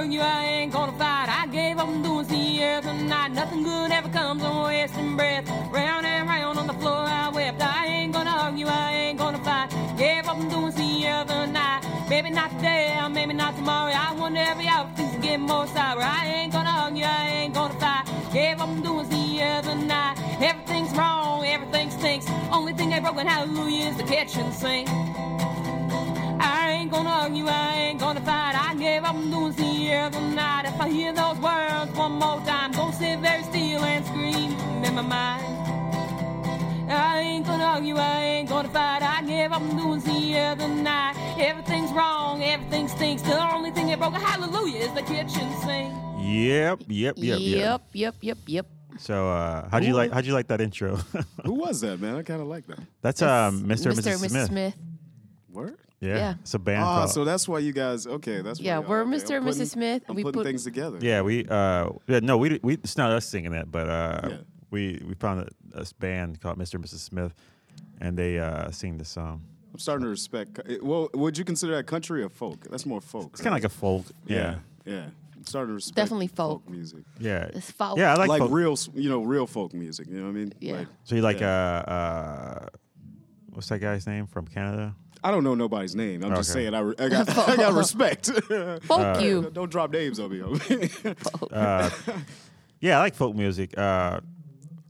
argue, I ain't gonna fight. I gave up on doing CL tonight. Nothing good ever comes on wasting breath. Round and round on the floor, I wept. I ain't gonna argue, I ain't gonna fight. Gave up on doing CL tonight. Maybe not today, or maybe not tomorrow. I wonder every hour things get more sour. I ain't gonna argue, I ain't gonna fight. Gave up on doing CL tonight. Everything's wrong, everything stinks. Only thing they broken, hallelujah, is the kitchen sink. I ain't gonna argue, I ain't gonna fight. I gave up on doing the other night. If I hear those words one more time, gonna sit very still and scream in my mind. I ain't gonna argue, I ain't gonna fight. I gave up on doing the other night. Everything's wrong, everything stinks. The only thing that broke a hallelujah is the kitchen sink. Yep, yep, yep, yep. yep, yep, yep, yep. So, uh, how'd you like? How'd you like that intro? Who was that, man? I kind of like that. That's um, Mr. Mr. And Mrs. Smith. Smith. Word? Yeah. Yeah. it's a band. Ah, called, so that's why you guys. Okay, that's why Yeah, we're okay, Mr. I'm and Mrs. putting- Smith. I'm We putting put- things together. yeah, we uh, yeah, no, we we it's not us singing that, but uh, Yeah. we we found a, a band called Mr. and Mrs. Smith, and they uh sing the song. I'm starting to respect. co- Well, would you consider that country or folk? That's more folk. It's kind of like a folk. yeah, Yeah, yeah. I'm starting to respect Definitely folk. music, yeah, It's folk. yeah. I like, like, folk. real, you know, real folk music. You know what I mean? Yeah. Like, So you like Yeah. uh uh, what's that guy's name from Canada? I don't know nobody's name. I'm just Okay. saying I, re- I got, I got respect. Folk you. don't drop names on me. okay? Uh, yeah, I like folk music. Uh,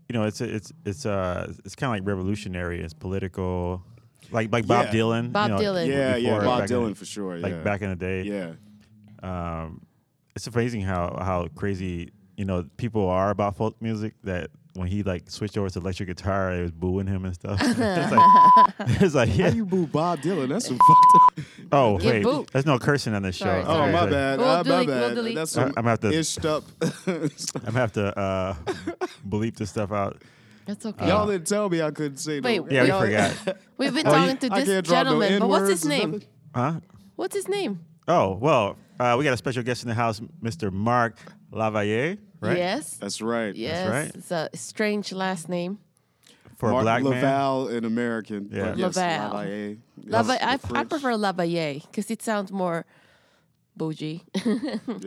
you know, it's it's it's uh it's kind of like revolutionary. It's political, like like Bob Yeah. Dylan. Bob you know, Dylan. yeah, yeah. before, Bob back in Dylan the- for sure. like yeah. back in the day. Yeah. um, it's amazing how how crazy you know people are about folk music. That when he like switched over to electric guitar, it was booing him and stuff. it's like, it's like How you boo Bob Dylan? That's some fucked up. Oh Get wait, booed. there's no cursing on this show. Sorry, Oh, my Okay. bad. We'll Ah, my delete, we'll bad. delete. That's I- some I'm gonna have to- ished up. I'm gonna have to uh, bleep this stuff out. That's okay. Y'all didn't tell me I couldn't say Wait, no. Yeah, we Y'all- forgot. We've been Oh, talking to I this can't drop no gentleman, but what's his N-words or name? nothing. Huh? What's his name? Oh well, uh, we got a special guest in the house, Mr. Mark Lavalle, right? Yes. That's right. yes. right. It's a strange last name. For Mark a black man. Laval, an American. Yeah. but yes, Laval. Lavalle. Lava, Yes, I, I prefer Lavalle because it sounds more bougie.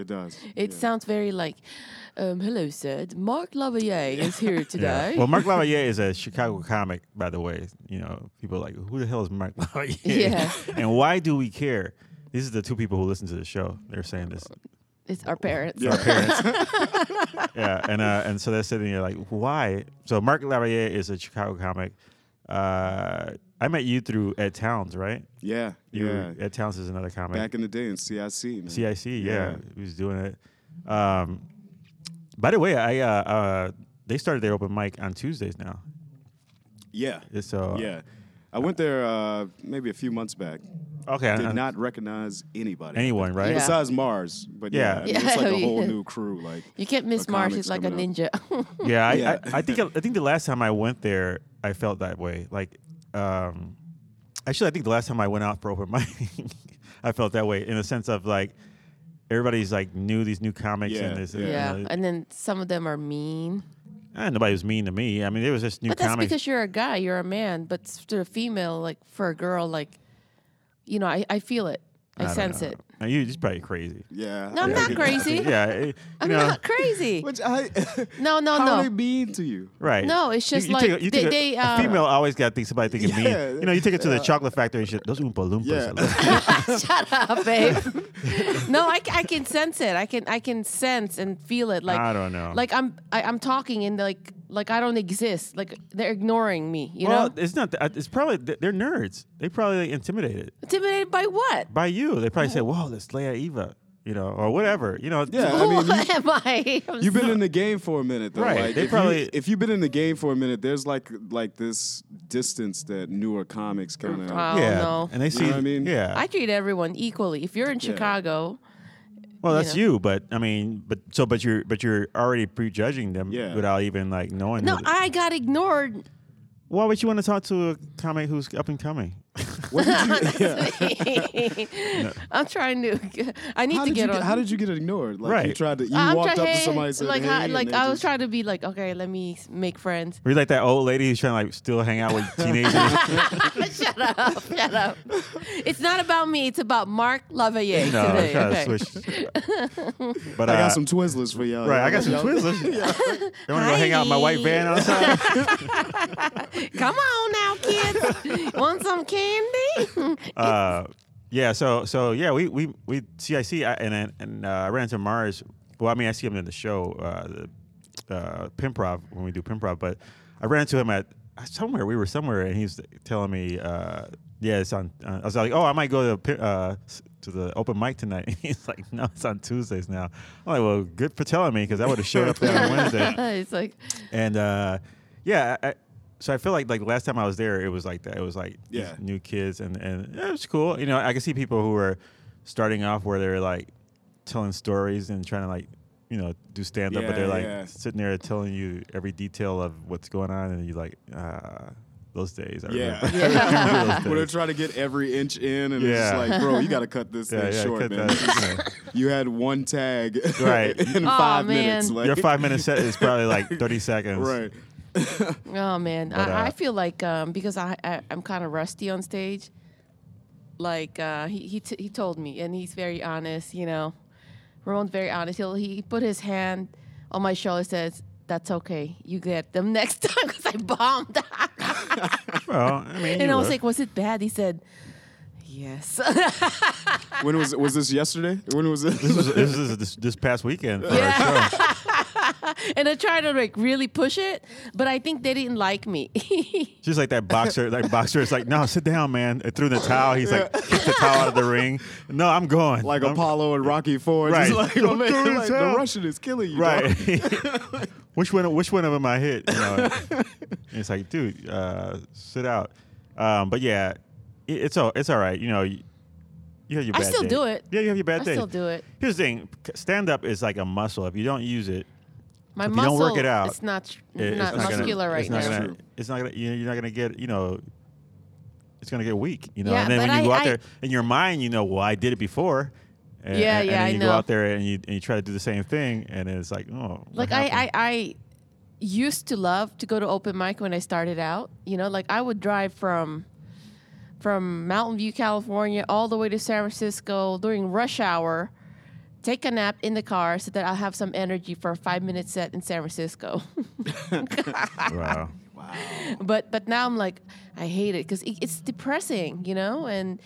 It does. It yeah. sounds very like, um, hello, sir. Mark Lavalle is here Yeah. today. Well, Mark Lavalle is a Chicago comic, by the way. You know, people are like, who the hell is Mark Lavalle? Yeah. and why do we care? These are the two people who listen to the show. They're saying this. It's our parents. Our parents. yeah, and uh, and so they're sitting there like, why? So Mark Lavalle is a Chicago comic. Uh, I met you through Ed Towns, right? Yeah. You yeah. Ed Towns is another comic. Back in the day in CIC. Man. CIC, yeah, Yeah. he was doing it. Um, by the way, I uh, uh, they started their open mic on Tuesdays now. Yeah. So Yeah. I went there uh, maybe a few months back. okay, Did not recognize anybody. anyone, right? Yeah. Besides Mars, but yeah, Yeah. I mean, it's like a whole new crew. Like, You can't miss Mars. comics He's like a ninja. Yeah, I, Yeah. I, I think I think the last time I went there, I felt that way. Like, um, actually, I think the last time I went out for open mic, I felt that way in the sense of like everybody's like new these new comics Yeah, and this. yeah. you yeah. know, And then some of them are mean. Eh, nobody was mean to me. I mean, it was just new But that's comics. because you're a guy, you're a man. But to a female, like for a girl, like, you know, I, I feel it. I, don't sense it. Now, you just probably crazy. yeah. No, I'm yeah. not crazy. yeah, I'm know, not crazy. Which I, No, no, how no. are they mean to you? right. No, it's just you like take a- you they- take a- they, a uh, female always got to think somebody thinking Yeah. mean. You know, you take it to the chocolate factory and shit. Those Oompa Loompas. Yeah. Shut up, babe. no, I, I can sense it. I can I can sense and feel it. Like I don't know. Like I'm I, I'm talking and like like I don't exist. Like they're ignoring me. You well, know, it's not. That, uh, it's probably they're nerds. They probably like, intimidated. intimidated by what? by you. They probably say, "Whoa, let's Leia Eva," you know, or whatever. You know, Yeah, I Who mean, you, am I? I'm You've been in the game for a minute, though. Right, Like, they if probably- you, if you've been in the game for a minute, there's like like this distance that newer comics kind of. Yeah, no. and they see. what I mean? Yeah, I treat everyone equally. If you're in Yeah. Chicago, well, you that's know. you, but I mean, but so, but you're, but you're already prejudging them Yeah. without even like knowing. no, I got ignored. Why would you want to talk to a comic who's up and coming? What did you, yeah. I'm trying to. I need How to did get you get, on. how did you get ignored? Like you Right. tried to you I'm walked trying- up to somebody and said, like, hey, how- and like they I was just- trying to be like, okay, let me make friends. Were you like that old lady who's trying to like still hang out with teenagers? shut up, shut up. It's not about me. It's about Mark Lavalle no, I'm today. trying okay. to switch. But I uh, got some Twizzlers for y'all. Right, I got some Y'all- Twizzlers. You want to go hang out in my white van outside? Come on now, kids. Want some uh, yeah. So so yeah, we we we CIC I- see, and and uh, I ran into Mars. Well, I mean, I see him in the show, uh, the uh, Pimprov when we do Pimprov. But I ran into him at somewhere. We were somewhere, and he's telling me, uh, "Yeah, it's on." Uh, I was like, "Oh, I might go to uh, to the open mic tonight." he's like, "No, it's on Tuesdays now." I'm like, "Well, good for telling me because I would have showed up there on Wednesday." it's like, and uh, yeah, I, so I feel like like the last time I was there, it was like that. It was like Yeah. new kids, and and yeah, it was cool. You know, I can see people who are starting off where they're like telling stories and trying to like you know do stand up, but they're like yeah. sitting there telling you every detail of what's going on, and you're like ah. Those days, I Yeah. remember. Yeah. I remember those Where they're trying to get every inch in, and it's Yeah. just like, bro, you got to cut this Yeah, thing yeah, short, cut man. that, you know. you had one tag, Right. in Aw, five man. minutes. Like, Your five minute set is probably like thirty seconds. right? oh man, But, I, I uh, feel like um, because I, I I'm kind of rusty on stage. Like uh, he he t- he told me, and he's very honest. You know, Ramon's very honest. He'll he put his hand on my shoulder, says. That's okay. You get them next time because I bombed. Well, I mean, and I was look. like, "Was it bad?" He said, "Yes." When was was this yesterday? When was it? this was this, is this, this past weekend for Yeah. our show. and I tried to like really push it, but I think they didn't like me. She's like that boxer. Like boxer is like, no, sit down, man. And threw the towel. He's like, kick the towel out of the ring. No, I'm going. like I'm, Apollo and Rocky Four, Right. just like, oh, man, the like, the. Russian is killing you, Right. which one? Which one of them I hit? You know. And it's like, dude, uh, sit out. Um, but yeah, it, it's all it's all right. You know, you, you have your bad. I bad still days. do it. Yeah, you have your bad I days. still do it. Here's the thing: stand up is like a muscle. If you don't use it, My If you muscle, don't work it out, it's not it- not, it's muscular gonna, right it's not now. Gonna, it's not gonna. you you're not gonna get. You know, it's gonna get weak. You know, Yeah, and then when you I- go out I- there in your mind, you know, well, I did it before. And, Yeah, and, yeah, and then you know. go out there and you and you try to do the same thing, and it's like, oh, Like I, I. I used to love to go to open mic when I started out. You know, like I would drive from from Mountain View, California, all the way to San Francisco during rush hour. Take a nap in the car so that I'll have some energy for a five minute set in San Francisco. wow. wow. but but now I'm like I hate it because it, it's depressing, you know, and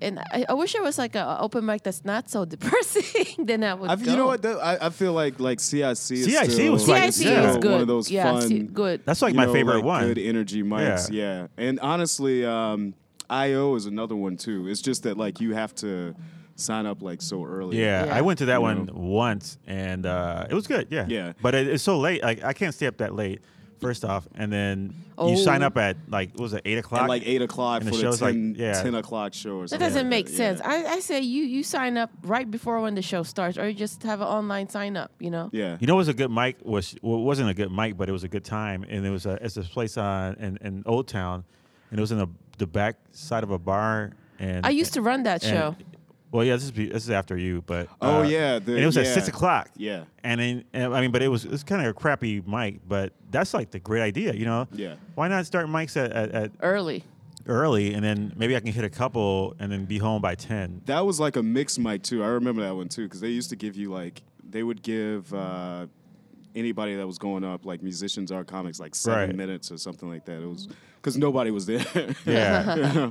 and I, I wish there was like an open mic that's not so depressing. then I would. I, go. you know what? though? I, I feel like like CIC is CIC still, was like- CIC yeah. is still good. one of those yeah, fun, C- good. That's like my know, favorite like one. Good energy mics, Yeah. yeah. And honestly, um, IO is another one too. It's just that like you have to sign up like so early. Yeah, Yeah. I went to that You one know? once, and uh, it was good. Yeah, Yeah. But it, it's so late. Like I can't stay up that late. First off, and then you sign Oh. up at like what was it eight o'clock? At like eight o'clock And for the the, show's like- 10, yeah. 10 o'clock show or something That doesn't like make that. sense. Yeah. I, I say you you sign up right before when the show starts, or you just have an online sign up. You know. yeah. You know, what was a good mic was well, it wasn't a good mic, but it was a good time, and it was a it's this place on in, in Old Town, and it was in the the back side of a bar. And I used to run that and- show. Well, yeah, this is this is after you, but Oh, uh, yeah, the- and it was at six o'clock. Yeah. and then and, I mean, but it was it's kind of a crappy mic, but that's like the great idea, you know. Yeah. Why not start mics at, at, at Early. early, and then maybe I can hit a couple, and then be home by ten. That was like a mixed mic too. I remember that one too because they used to give you like they would give uh, anybody that was going up like musicians or comics like seven Right. minutes or something like that. It was because nobody was there. Yeah,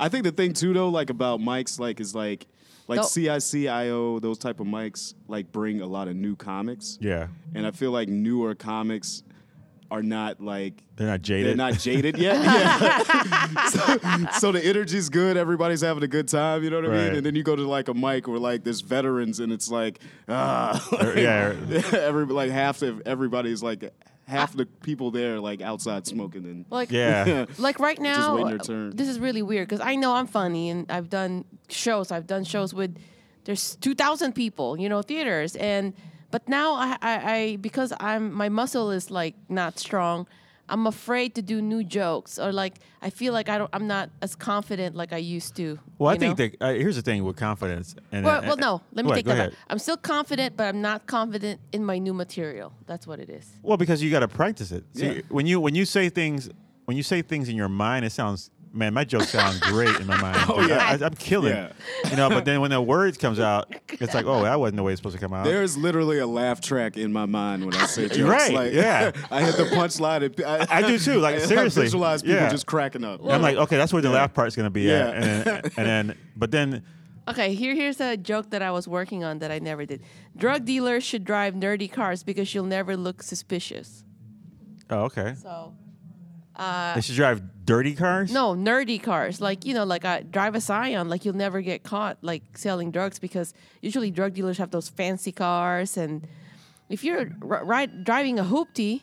I think the thing too though like about mics like is like like Don't- CICIO those type of mics like bring a lot of new comics yeah, and I feel like newer comics are not like they're not jaded. they're not jaded yet. Yeah. so, so the energy's good. Everybody's having a good time. You know what I Right. mean? And then you go to like a mic where like there's veterans and it's like ah, Or- yeah. every like half of everybody's like half the people there like outside smoking and Like Yeah. like right now waiting their uh, turn. this is really weird because i know i'm funny and i've done shows i've done shows with there's 2000 people you know theaters and but now I, I, I because i'm my muscle is like not strong I'm afraid to do new jokes or like I feel like I don't I'm not as confident like I used to. Well, I you think that uh, here's the thing with confidence. And Well, and- well, no. Let me What? take that ahead. back. I'm still confident, but I'm not confident in my new material. That's what it is. Well, because you got to practice it. See, Yeah. when you when you say things when you say things in your mind, it sounds man. My jokes sound great in my mind. Oh, yeah. I, am killing. Yeah. You know, but then when the words comes out, it's like, oh, that wasn't the way it's supposed to come out. There's literally a laugh track in my mind when I say jokes. Right, Like, yeah. I hit the punchline. And I, I do too, like, I seriously. visualize people Yeah. just cracking up. I'm like, okay, that's where the Yeah. laugh part's gonna be Yeah. at, and then, and then, but then, Okay, here here's a joke that I was working on that I never did. Drug dealers should drive nerdy cars because you'll never look suspicious. oh, okay, So Uh, they should drive dirty cars. no, nerdy cars. Like, you know, like I drive a Scion, like you'll never get caught like selling drugs because usually drug dealers have those fancy cars and if you're r- right driving a hoopty,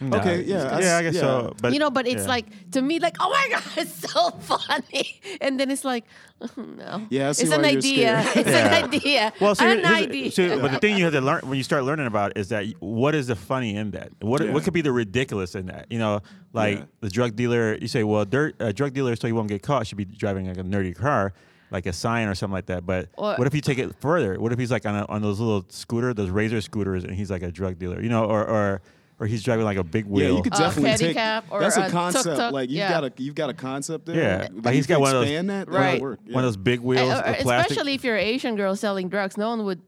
No. Okay, yeah, I yeah, I guess yeah. so. But you know, but it's yeah. like to me, like, oh my god, it's so funny, and then it's like, oh, no, Yeah, it's an idea, scared. it's Yeah. an idea, Well, so an here's- idea. so- but the thing you have to learn when you start learning about is that what is the funny in that? What Yeah. what could be the ridiculous in that? You know, like Yeah. the drug dealer. You say, well, dirt, a drug dealer, so he won't get caught, should be driving like a nerdy car, like a Scion or something like that. But Or- what if you take it further? What if he's like on a, on those little scooter, those razor scooters, and he's like a drug dealer? You know, or or or he's driving like a big Yeah, wheel. you could Uh, definitely take. pedicab or that's a a concept. tuk-tuk, like you've yeah. got a you've got a concept there. Yeah. Then Like, he's you got one of those- that. Right. That'll work. one of those big wheels, Uh, especially if you're an Asian girl selling drugs, no one would,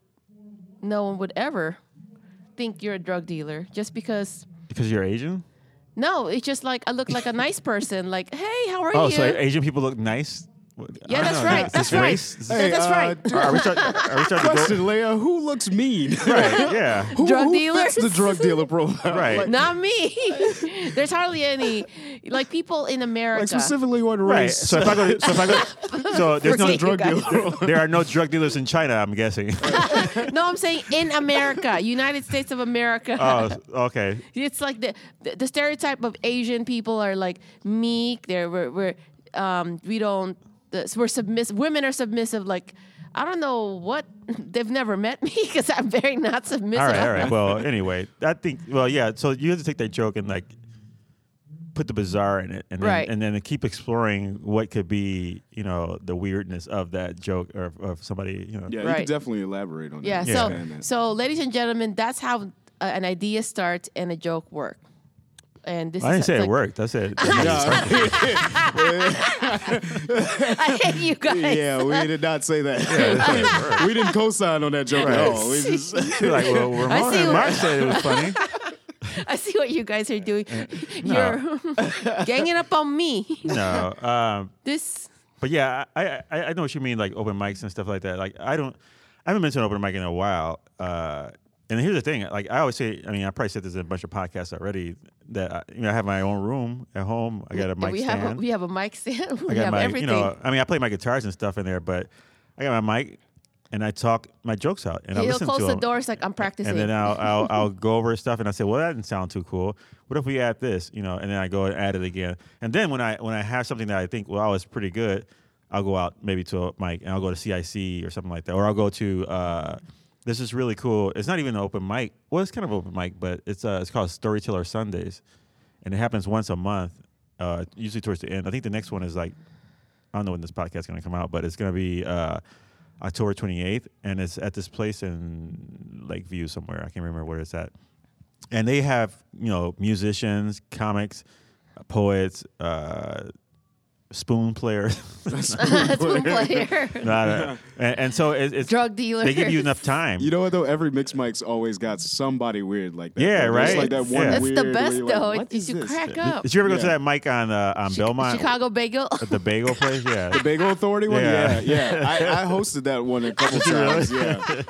no one would ever think you're a drug dealer just because. because you're Asian. No, it's just like I look like a nice person. Like, hey, how are Oh, you? Oh, so Asian people look nice. Yeah, that's know. right. That's right. race? Is that's uh, right. dude, Are we starting? Are we starting to Question, go? Leia. Who looks mean? Right. Yeah. who, Drug who dealers? the drug dealer profile? Right. Like, Not me. There's hardly any like people in America. like specifically what Right. So if I go, to, so if I go, so there's no drug guys. dealers. There are no drug dealers in China. I'm guessing. no, I'm saying in America, United States of America. oh, okay. It's like the, the the stereotype of Asian people are like meek. They're we're, we're um we don't the, we're submissive. Women are submissive. Like I don't know what they've never met me because I'm very not submissive. All right. All right. Well, anyway, I think. Well, yeah. So you have to take that joke and like put the bizarre in it, and then, Right. and then keep exploring what could be, you know, the weirdness of that joke or of somebody, you know. yeah, you Right. could definitely elaborate on Yeah. that. So Expand that. so ladies and gentlemen, that's how uh, an idea starts and a joke work. And this I didn't say like, it worked. That's it. I hate you guys. yeah, we did not say that. we didn't co-sign on that joke at all. We just You're like, well, Ramon see and what- Mark said it was funny. I see what you guys are doing. No. You're ganging up on me. No. Um, This But yeah, I, I I know what you mean, like open mics and stuff like that. Like I don't, I haven't been to an open mic in a while. Uh, and here's the thing, like I always say, I mean, I probably said this in a bunch of podcasts already. That I, you know, I have my own room at home. I got a mic we stand. have a, we have a mic stand. We I got have my, everything. you know, I mean, I play my guitars and stuff in there, but I got my mic and I talk my jokes out and I He'll listen close to the them. doors like I'm practicing. And then I'll, I'll I'll go over stuff and I say, well, that didn't sound too cool. What if we add this? You know, and then I go and add it again. And then when I when I have something that I think well is pretty good, I'll go out maybe to a mic and I'll go to CIC or something like that, or I'll go to uh, this is really cool. It's not even an open mic. Well, it's kind of open mic, but it's uh, it's called Storyteller Sundays, and it happens once a month, uh, usually towards the end. I think the next one is like I don't know when this podcast is going to come out, but it's going to be uh, October 28th, and it's at this place in Lakeview somewhere. I can't remember where it's at. And they have you know musicians, comics, poets, uh, spoon players, Spoon player, Not a- and, and so it, it's drug dealer. they give you enough time. You know what though? Every mix mic's always got somebody weird like that. Yeah, There's right? Like that one Yeah. That's the best like, though. what is is you this? crack up. Did you ever go to that mic on uh, on Belmont? Chicago Bagel. At the bagel place? Yeah. The Bagel Authority one? Yeah. Yeah, yeah. I, I hosted that one a couple you really? times. Yeah.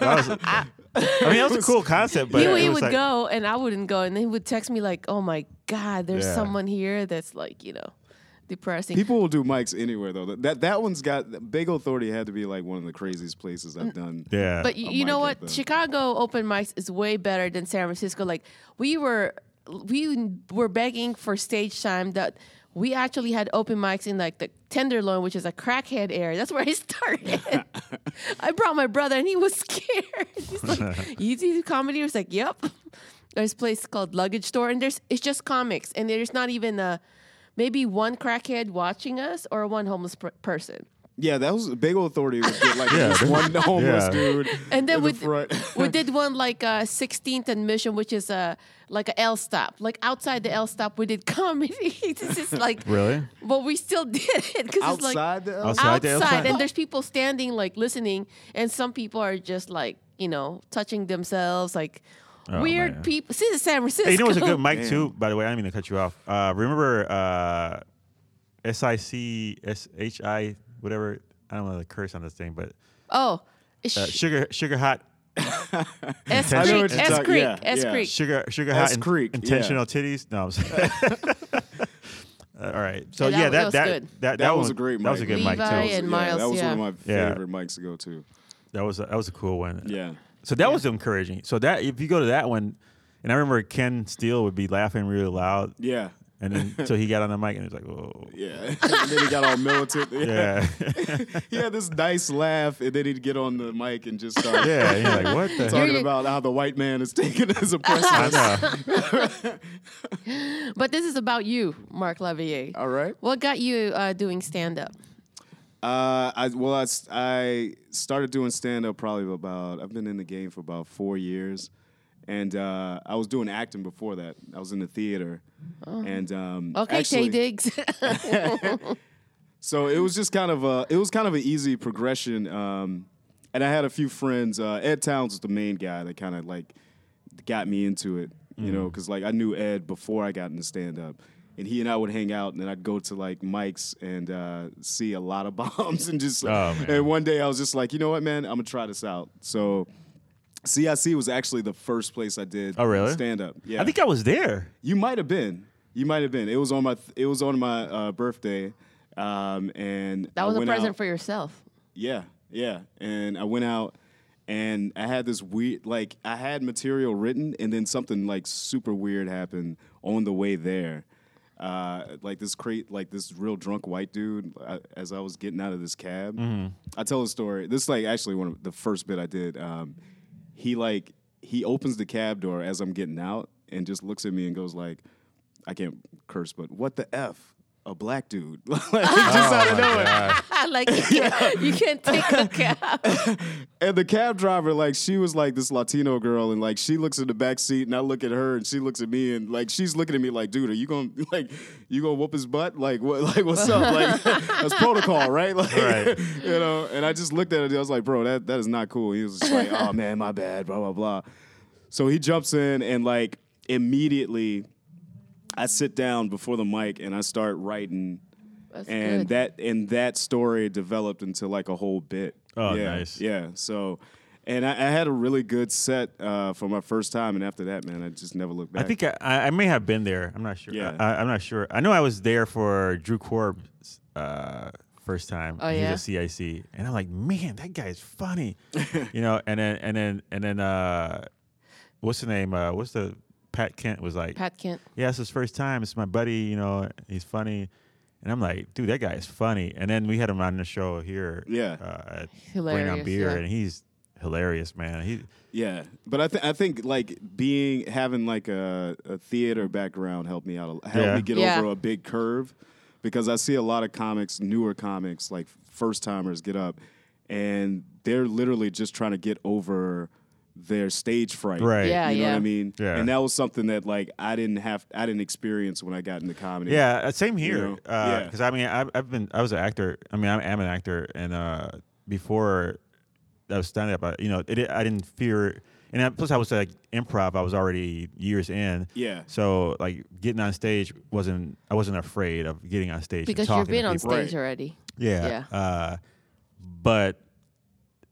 That was- I mean, that was a cool concept, but he, he would like, go and I wouldn't go, and then he would text me like, "Oh my God, there's Yeah. someone here that's like, you know, depressing." People will do mics anywhere though. That that one's got Bagel Authority had to be like one of the craziest places I've done. Yeah. But you, you know what? at Chicago open mics is way better than San Francisco. Like we were, we were begging for stage time. That we actually had open mics in like the Tenderloin, which is a crackhead area. That's where I started. I brought my brother, and he was scared. He's like, "You do comedy?" I was like, "Yep." There's a place called Luggage Store, and there's it's just comics, and there's not even a maybe one crackhead watching us or one homeless per- person. Yeah, that was a Bagel Authority would get like Yeah, this there's- one homeless yeah. dude And then in we the front. we did one like uh, 16th and Mission, which is a like a L stop. Like outside the L stop, we did comedy. this is like Really? But we still did it because it's like outside the Outside the L stop? and there's people standing like listening, and some people are just like you know touching themselves, like Oh, weird man. people. This is San Francisco. Hey, you know what's a good mic Damn. too? By the way, I didn't mean to cut you off. Uh, remember uh, S I C S H I whatever. I don't know the curse on this thing, but oh, it's uh, sh- sugar sugar hot S I know Creek, S Creek, S Creek. sugar sugar S hot in- Creek, yeah. intentional titties. No, I'm sorry. Uh, all right. So Yeah, yeah, that- that that was that good. that, That that was a great That was a good mic too. and yeah, Miles, that was yeah. one of my Yeah. favorite mics to go to. That was a, that was a cool one. Yeah. So that was encouraging. So that if you go to that one, and I remember Ken Steele would be laughing really loud, Yeah. And then so he got on the mic and he was like, "Oh, Yeah. and then he got all militant. yeah, he had this nice laugh, and then he'd get on the mic and just start yeah." And you're like, "What the?" talking about how the white man is taking his I oppressors. But this is about you, Mark Lavier. all right. What got you uh, doing stand up? Uh, I well, I, s- I started doing stand up probably about. I've been in the game for about four years, and uh, I was doing acting before that. I was in the theater, and um, Okay, actually, Taye Diggs. So it was just kind of a it was kind of an easy progression. Um, and I had a few friends. Uh, Ed Towns was the main guy that kind of like got me into it. You know, because like I knew Ed before I got into stand up. And he and I would hang out, and then I'd go to like mics and uh, see a lot of bombs, and just. Oh, and one day I was just like, you know what, man, I'm gonna try this out. So, CIC was actually the first place I did. Oh, really? Stand up. Yeah. I think I was there. You might have been. You might have been. It was on my. It was on my uh, birthday, um, and that I was a present out- for yourself. Yeah, yeah. And I went out, and I had this weird. Like I had material written, and then something like super weird happened on the way there. Uh, like this crate, like this real drunk white dude. uh as I was getting out of this cab, I tell a story. This is like actually one of the first bit I did. Um, he like he opens the cab door as I'm getting out and just looks at me and goes like, I can't curse, but what the f? A black dude, like, oh just out of Oh, nowhere. Like you can't, you can't take a cab. And the cab driver, like, she was like this Latino girl, and like she looks in the back seat, and I look at her, and she looks at me, and like she's looking at me like, dude, are you gonna like you gonna whoop his butt? Like what? Like what's up? Like that's protocol, right? Like Right. you know. And I just looked at it, I was like, bro, that that is not cool. He was just like, oh man, my bad, blah blah blah. So he jumps in, and like immediately, I sit down before the mic, and I start writing That's and good. that and that story developed into like a whole bit. Oh, yeah, nice. Yeah. So, and I, I had a really good set uh, for my first time, and after that, man, I just never looked back. I think I, I may have been there. I'm not sure. Yeah. I, I'm not sure. I know I was there for Drew Corb's uh, first time. Oh, He yeah? was at CIC, and I'm like, man, that guy's funny, you know. And then and then and then uh, what's the name? Uh, what's the Pat Kent was like? Pat Kent. yeah, it's his first time. It's my buddy, you know, he's funny. And I'm like, dude, that guy is funny. And then we had him on the show here. Yeah. Uh, at Bring Hilarious. on Beer, yeah. and he's hilarious, man. He yeah, but I think I think like being having like a, a theater background helped me out. a- Helped Yeah. me get Yeah. over a big curve because I see a lot of comics, newer comics, like first timers, get up, and they're literally just trying to get over their stage fright. Right. Yeah, you know what yeah. I mean? Yeah. And that was something that like I didn't have I didn't experience when I got into comedy. Yeah, uh, same here. know? Yeah. Because I mean, I've, I've been I was an actor. I mean, I am an actor, and uh, before I was standing up, I, you know, it, I didn't fear. And I, plus, I was like improv. I was already years in. Yeah. So like getting on stage wasn't. I wasn't afraid of getting on stage and because you've talking been on stage Right. already. Yeah. Uh, but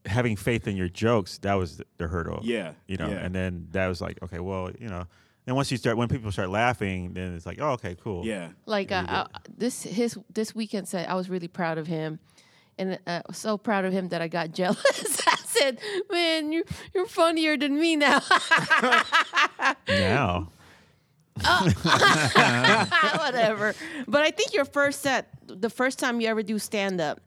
having faith in your jokes, that was the, the hurdle. Yeah, You know, yeah. and then that was like, okay, well, you know, and once you start, when people start laughing, then it's like, oh, okay, cool. Yeah. Like uh, uh, this, his this weekend said I was really proud of him, and uh, so proud of him that I got jealous. I said, "Man, you you're funnier than me now." Now. Whatever. But I think your first set, the first time you ever do stand up,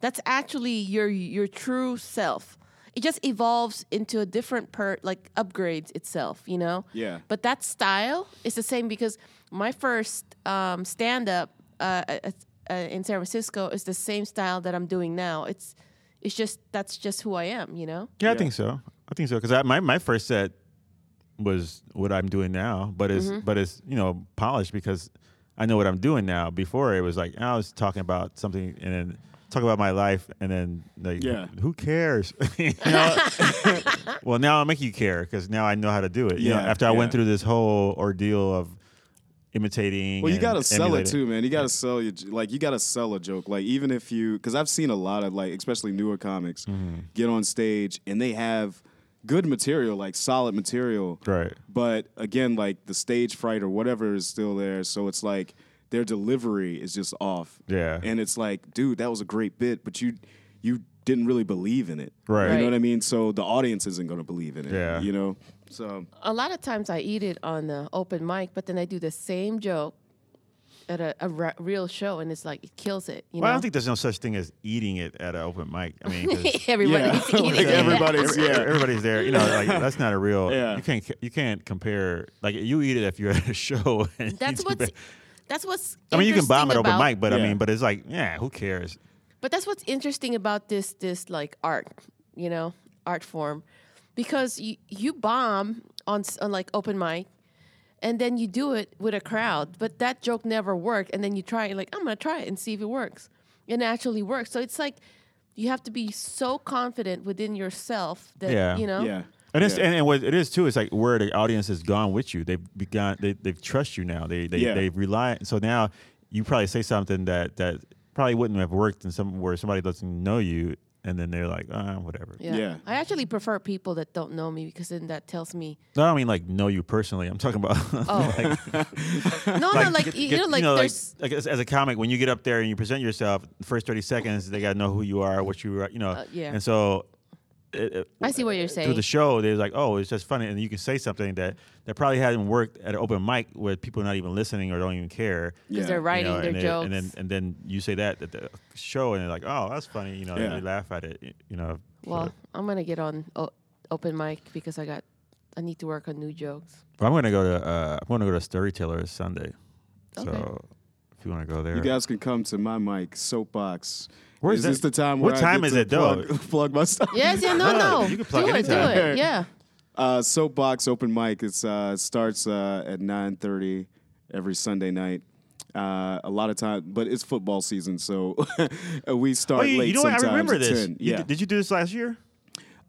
that's actually your your true self. it just evolves into a different per like upgrades itself, you know. Yeah. But that style is the same because my first um, stand up uh, uh, uh, in San Francisco is the same style that I'm doing now. It's it's just that's just who I am, you know. Yeah, I think so. I think so because my my first set was what I'm doing now, but it's Mm-hmm. but it's you know polished because I know what I'm doing now. Before it was like I was talking about something and then talk about my life and then like Yeah. who cares? Know? well, now I'll make you care because now I know how to do it. You know, Yeah, after I went through this whole ordeal of imitating. Well, you gotta sell it too, man. You gotta sell your like you gotta sell a joke. Like even if you, because I've seen a lot of like, especially newer comics, Mm-hmm. get on stage and they have good material, like solid material. Right. But again, like the stage fright or whatever is still there. So it's like their delivery is just off. Yeah. And it's like, dude, that was a great bit, but you you didn't really believe in it. Right. You know what I mean? So the audience isn't gonna believe in it. Yeah. You know? So A lot of times I eat it on the open mic, but then I do the same joke at a, a re- real show, and it's like it kills it. You Well, I don't think there's no such thing as eating it at an open mic. I mean, everybody's Yeah. eating Like it. everybody's- Every- yeah. everybody's there. You know, like that's not a real. Yeah. You can't you can't compare. Like you eat it if you're at a show. And That's what's that. That's what's. I mean, you can bomb it interesting open mic, but I mean, but it's like, yeah, who cares? But that's what's interesting about this this like art, you know, art form, because you you bomb on on like open mic, and then you do it with a crowd, but that joke never worked, and then you try it like I'm gonna try it and see if it works, and it actually works. So it's like you have to be so confident within yourself that Yeah. you know. yeah. And it's Yeah. and, and what it is too is like where the audience has gone with you. They've begun. They they trust you now. They they Yeah. they rely. So now you probably say something that that probably wouldn't have worked in some where somebody doesn't know you, and then they're like, ah, whatever. Yeah. Yeah. I actually prefer people that don't know me because then that tells me, No, I don't mean like know you personally. I'm talking about oh, like, no, no, like get- you, get- know, like like, there's, like as, as a comic, when you get up there and you present yourself, the first thirty seconds they got to know who you are, what you are, you know. Uh, yeah. And so, it, it- I see what you're saying. through the show, they're like, oh, it's just funny, and you can say something that that probably hasn't worked at an open mic where people are not even listening or don't even care. because Yeah. they're you writing know, their and, they- jokes. and then and then you say that at the show, and they're like, oh, that's funny, you know, Yeah. and they laugh at it, you know. Well, So- I'm gonna get on o- open mic because I got I need to work on new jokes. but I'm gonna go to uh, I'm gonna go to Storytellers Sunday, Okay. so if you want to go there, You guys can come to my mic soapbox. Where's is this the time? what where I time get is to it, though? Plug, plug my stuff. Yes, yeah, no, No, no. you can plug do it, do it. Yeah. Uh, soapbox open mic. It's uh, starts uh, at nine thirty every Sunday night. Uh, a lot of time, but it's football season, so we start Oh, you, late. you know what? I sometimes remember this. 10. Yeah, did, did you do this last year?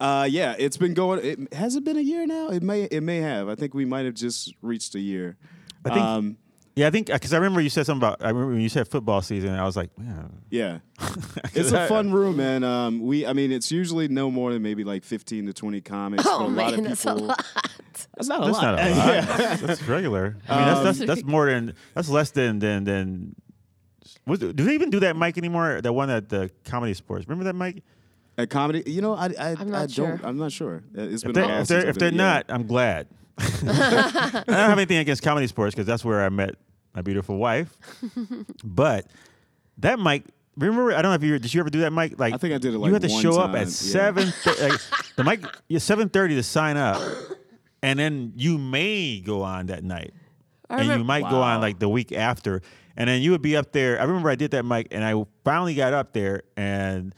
uh, yeah. It's been going. It, has it been a year now? It may. It may have. I think we might have just reached a year. I think- Um, Yeah, I think because I remember you said something about. I remember when you said football season. I was like, man, Yeah, it's a fun room, man. Um, we, I mean, it's usually no more than maybe like fifteen to twenty comics. Oh but a lot man, of that's a people, lot. That's not a That's lot. not a lot. Yeah. That's, that's regular. I mean, that's, that's that's more than that's less than than than. Was, do they even do that mic anymore? That one at the comedy sports. Remember that mic? At comedy, you know, I, I, I'm not I sure. don't. I'm not sure. Uh, It's been If they're, if they're, if they're been- yeah. not, I'm glad. I don't have anything against comedy sports because that's where I met my beautiful wife. but that mic. Remember, I don't know if you did. You ever do that mic? Like I think I did it, you had to one show up at yeah. seven. like, the mic. Yeah, seven thirty to sign up, and then you may go on that night. I and you remember, might go on like the week after, and then you would be up there. I remember I did that mic, and I finally got up there, and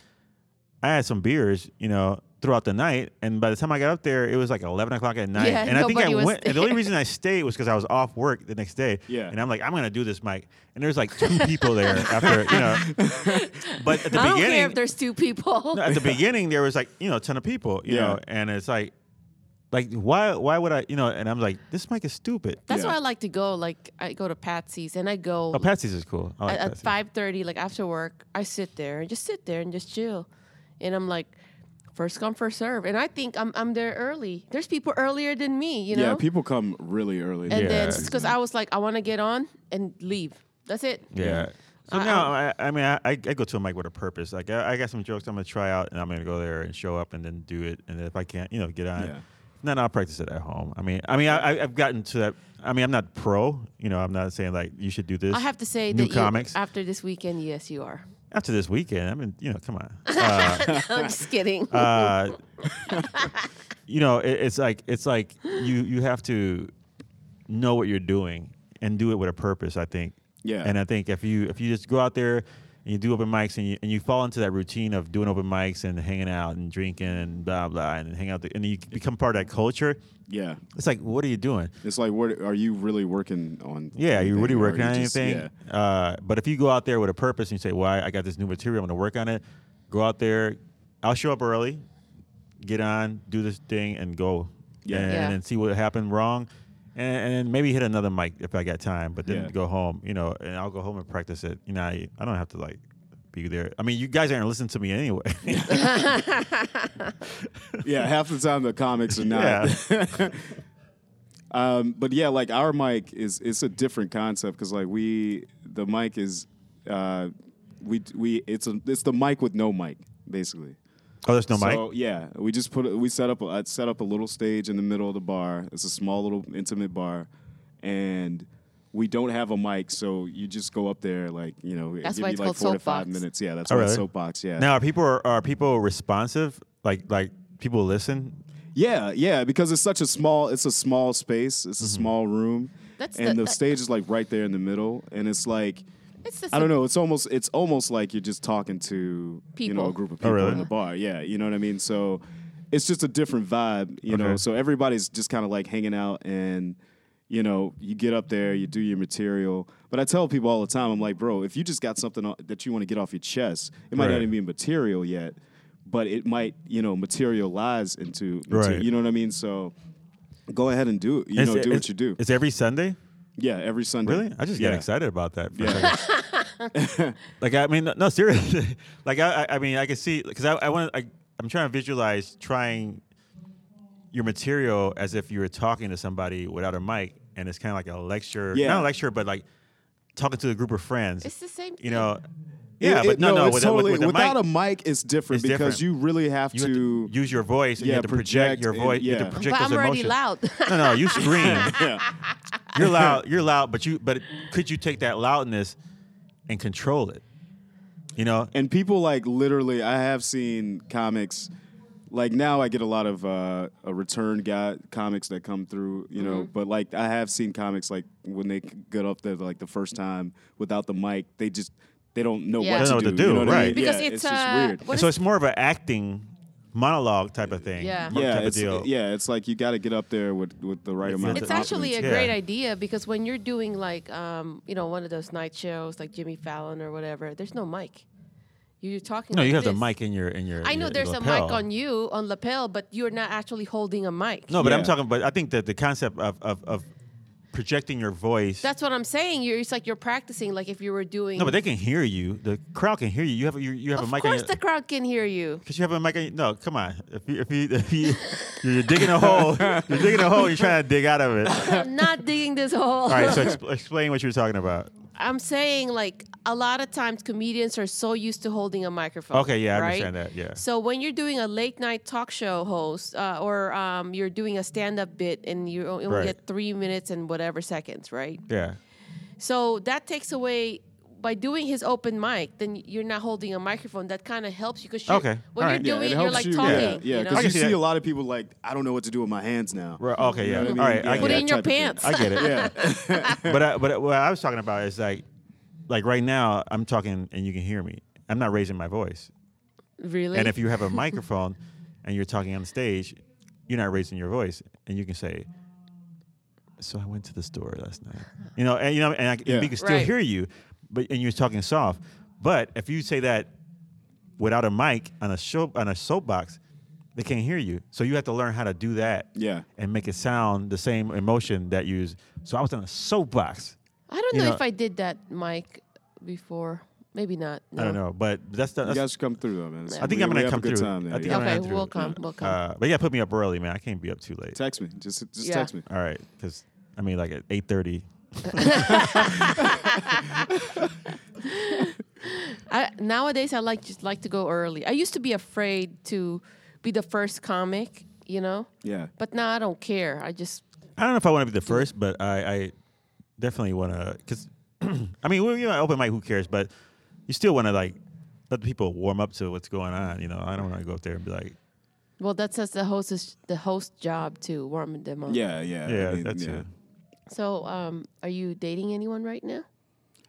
I had some beers, you know, throughout the night. And by the time I got up there, it was like eleven o'clock at night, Yeah, and I think I nobody was went. And the only reason I stayed was because I was off work the next day. Yeah. and I'm like, I'm gonna do this mic, and there's like two people there after, you know. But at the I don't beginning, care if there's two people. no, at the beginning there was like you know a ton of people, you Yeah. know, and it's like. Like why? Why would I? You know, and I'm like, this mic is stupid. That's Yeah. why I like to go. Like I go to Patsy's and I go Oh, Patsy's is cool. I like at, at five thirty, like after work. I sit there and just sit there and just chill, and I'm like, first come first serve. And I think I'm I'm there early. There's people earlier than me, you know. Yeah, people come really early. and then because I was like, I want to get on and leave. That's it. Yeah. So I- now, I, I mean, I, I go to a mic with a purpose. Like, I, I got some jokes I'm gonna try out, and I'm gonna go there and show up, and then do it. And then if I can't, you know, get on. Yeah. Then I'll practice it at home. I mean, I mean, I, I- I've gotten to that. I mean, I'm not pro. You know, I'm not saying like you should do this. I have to say new that you- comics. after this weekend, yes, you are. After this weekend, I mean, you know, come on. Uh, I'm just kidding. uh, you know, it, it's like it's like you you have to know what you're doing and do it with a purpose. I think. Yeah. And I think if you if you just go out there and you do open mics and you and you fall into that routine of doing open mics and hanging out and drinking and blah blah and hang out the, and you become part of that culture, Yeah. it's like what are you doing? It's like, what are you really working on? Yeah, you really anything, working you on just- anything? Yeah. Uh, but if you go out there with a purpose and you say, "Well, I, I got this new material, I'm going to work on it," go out there. I'll show up early, get on, do this thing, and go. Yeah. and, Yeah. and then see what happened wrong, and, and then maybe hit another mic if I got time. But then Yeah. go home, you know, and I'll go home and practice it. You know, I, I don't have to like be there. I mean, you guys aren't listening to me anyway. yeah, half the time the comics are not. um, but yeah, like our mic is it's a different concept because like we the mic is uh, we we it's a it's the mic with no mic basically. Oh, there's no mic. So yeah, we just put it- we set up a, I set up a little stage in the middle of the bar. It's a small little intimate bar, and we don't have a mic, so you just go up there like you know That's give why you it's like called four to five soapbox. minutes. Yeah, that's Oh, why it's really? soapbox. Yeah. Now, are people are, are people responsive? Like like people listen? Yeah, yeah, because it's such a small it's a small space. It's a Mm-hmm. small room. That's and the- the, stage is like right there in the middle and it's like it's the I don't know, it's almost it's almost like you're just talking to you know a group of Oh, people really? in the bar. Yeah, you know what I mean? So it's just a different vibe, you know. So everybody's just kind of like hanging out and you know, you get up there, you do your material. But I tell people all the time, I'm like, bro, if you just got something that you want to get off your chest, it might Right. not even be material yet, but it might, you know, materialize into, into Right. you know what I mean? So go ahead and do it. You Is know, it- do is- what you do. It's every Sunday. Yeah, every Sunday. Really? I just yeah. get excited about that. for Yeah. like I mean, no, seriously. like I, I I mean, I can see because I, I want, I, I'm trying to visualize trying your material as if you were talking to somebody without a mic, and it's kind of like a lecture, Yeah. not a lecture, but like talking to a group of friends. It's the same. you know, It- yeah, it- but no, no, it's with, a- with- totally, with, a without mic, a mic, it's different It's because different. you really have you to. have to use your voice and you yeah, have to project, project your and- voice. You have yeah. to project but I'm already emotions. loud. No, no, you scream. yeah, you're loud. You're loud, but you but could you take that loudness and control it? You know, and people like literally, I have seen comics. Like now, I get a lot of uh, a return guy comics that come through, you know. Mm-hmm. But like, I have seen comics like when they get up there like the first time without the mic, they just they don't know Yeah. what, Don't to know what do. to you do, know what I right. mean? Because yeah, it's, just uh, weird. what so is- it's more of an acting monologue type of thing. Yeah. yeah, type of it's, deal. yeah, it's like you got to get up there with with the right It's amount. Of it's of actually a confidence. Yeah. great idea because when you're doing like um, you know one of those night shows like Jimmy Fallon or whatever, there's no mic. You're talking. No, like you have this. the mic in your in your. I know your there's a lapel. mic on you on lapel, but you're not actually holding a mic. No, but I'm Yeah. talking. But I think that the concept of of, of projecting your voice. That's what I'm saying. You're it's like you're practicing like if you were doing. no, but they can hear you. The crowd can hear you. You have you, you have of a mic. course, on the crowd can hear you. because you have a mic. On, no, come on. If you if you if you you're digging a hole, you're digging a hole. You're trying to dig out of it. I'm not digging this hole. All right, So exp- explain what you're talking about. I'm saying like a lot of times comedians are so used to holding a microphone. Okay, yeah, I understand that. Yeah. So when you're doing a late night talk show host, uh, or um, you're doing a stand up bit, and you only Right. get three minutes and whatever seconds, right? Yeah. So that takes away by doing his open mic. Then you're not holding a microphone. That kind of helps you because Okay, when all you're right. Yeah, doing, it it, you're like you. talking. Yeah, yeah, you know? I you can see see that. a lot of people like, I don't know what to do with my hands now. Right, okay. Yeah. You know what All I mean? right. Yeah, Put get it it. in your type of thing. pants. I get it. Yeah, but I, but what I was talking about is like, like right now I'm talking and you can hear me. I'm not raising my voice. really? And if you have a microphone and you're talking on the stage, you're not raising your voice, and you can say, "So I went to the store last night." You know, and you know, and, I, Yeah. and we can still Right. hear you, but and you're talking soft. But if you say that without a mic on a show on a soapbox, they can't hear you. So you have to learn how to do that. Yeah. And make it sound the same emotion that you use. So I was on a soapbox. I don't you know, know- if I did that mic before. Maybe not. I don't know, but that's the. you That's, guys should come through though, man. I think We- I'm gonna come through. time there. I think yeah. I'm gonna Okay, come through. we'll come. We'll come. uh, but yeah, put me up early, man. I can't be up too late. Text me. Just just Yeah. text me. All right, because I mean, like at eight thirty. I, nowadays, I like just like to go early. I used to be afraid to be the first comic, you know, Yeah. but now I don't care. I just I don't know if I want to be the first, but I, I definitely want to. Because I mean, well, you know, open mic, who cares? But you still want to like let the people warm up to what's going on. You know, I don't want to go up there and be like, Well, that's just the host's the host job to warm them up. Yeah, yeah. I yeah, mean, that's yeah. it. So, um, are you dating anyone right now?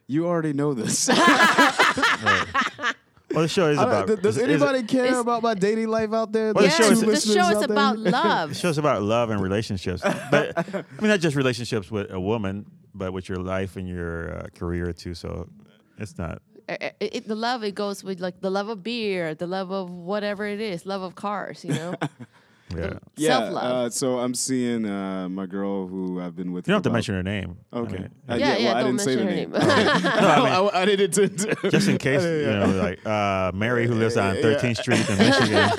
You already know this. Well, the show is about. th- does is- is- anybody care It's- about my dating life out there? Well, the yes, show is- about love. the show is out there? about The love. show's about love and relationships, but I mean not just relationships with a woman, but with your life and your uh, career too. So it's not. It, it- the love it goes with like the love of beer, the love of whatever it is, love of cars. You know, Yeah, Yeah. self-love. Uh, so I'm seeing uh, my girl who I've been with. you don't have to about- mention her name. I Okay. mean, Uh, yeah, yeah. well, I don't didn't say the mention her name. name. No, I, I didn't intend to. just in case, you Yeah. know, like uh, Mary who lives on Yeah. 13th Street in Michigan,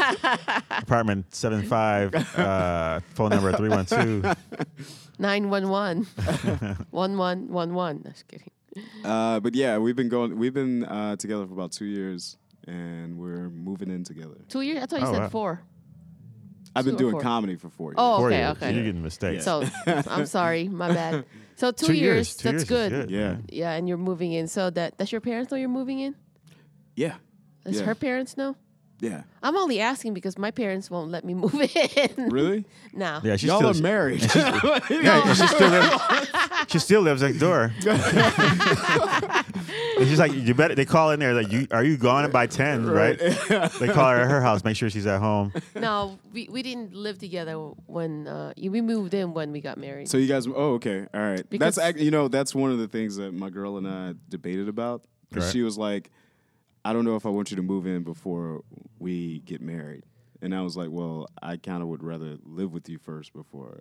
apartment 75, uh, phone number 312. Nine one one, one one one one. Just kidding. Uh, but yeah, we've been going. We've been uh, together for about two years, and we're moving in together. Two years? I thought you Oh, said wow. four. I've been Two or doing four? comedy for four oh, years. Oh, okay, years. okay. You're getting mistakes. So I'm sorry, my bad. So two, Two years, years, two that's years good. good. yeah, Yeah, and you're moving in. So that does your parents know you're moving in? yeah, Does Yeah. her parents know? yeah. I'm only asking because my parents won't let me move in. Really? no. yeah, she's Y'all still, are married. Yeah, and she still lives. she still lives next door. And she's like, you better. They call in there like, you are you gone by ten, right? they call her at her house, make sure she's at home. No, we, we didn't live together when uh, we moved in when we got married. So you guys, oh, okay, all right. Because- that's you know that's one of the things that my girl and I debated about because Right. she was like, I don't know if I want you to move in before we get married, and I was like, well, I kind of would rather live with you first before.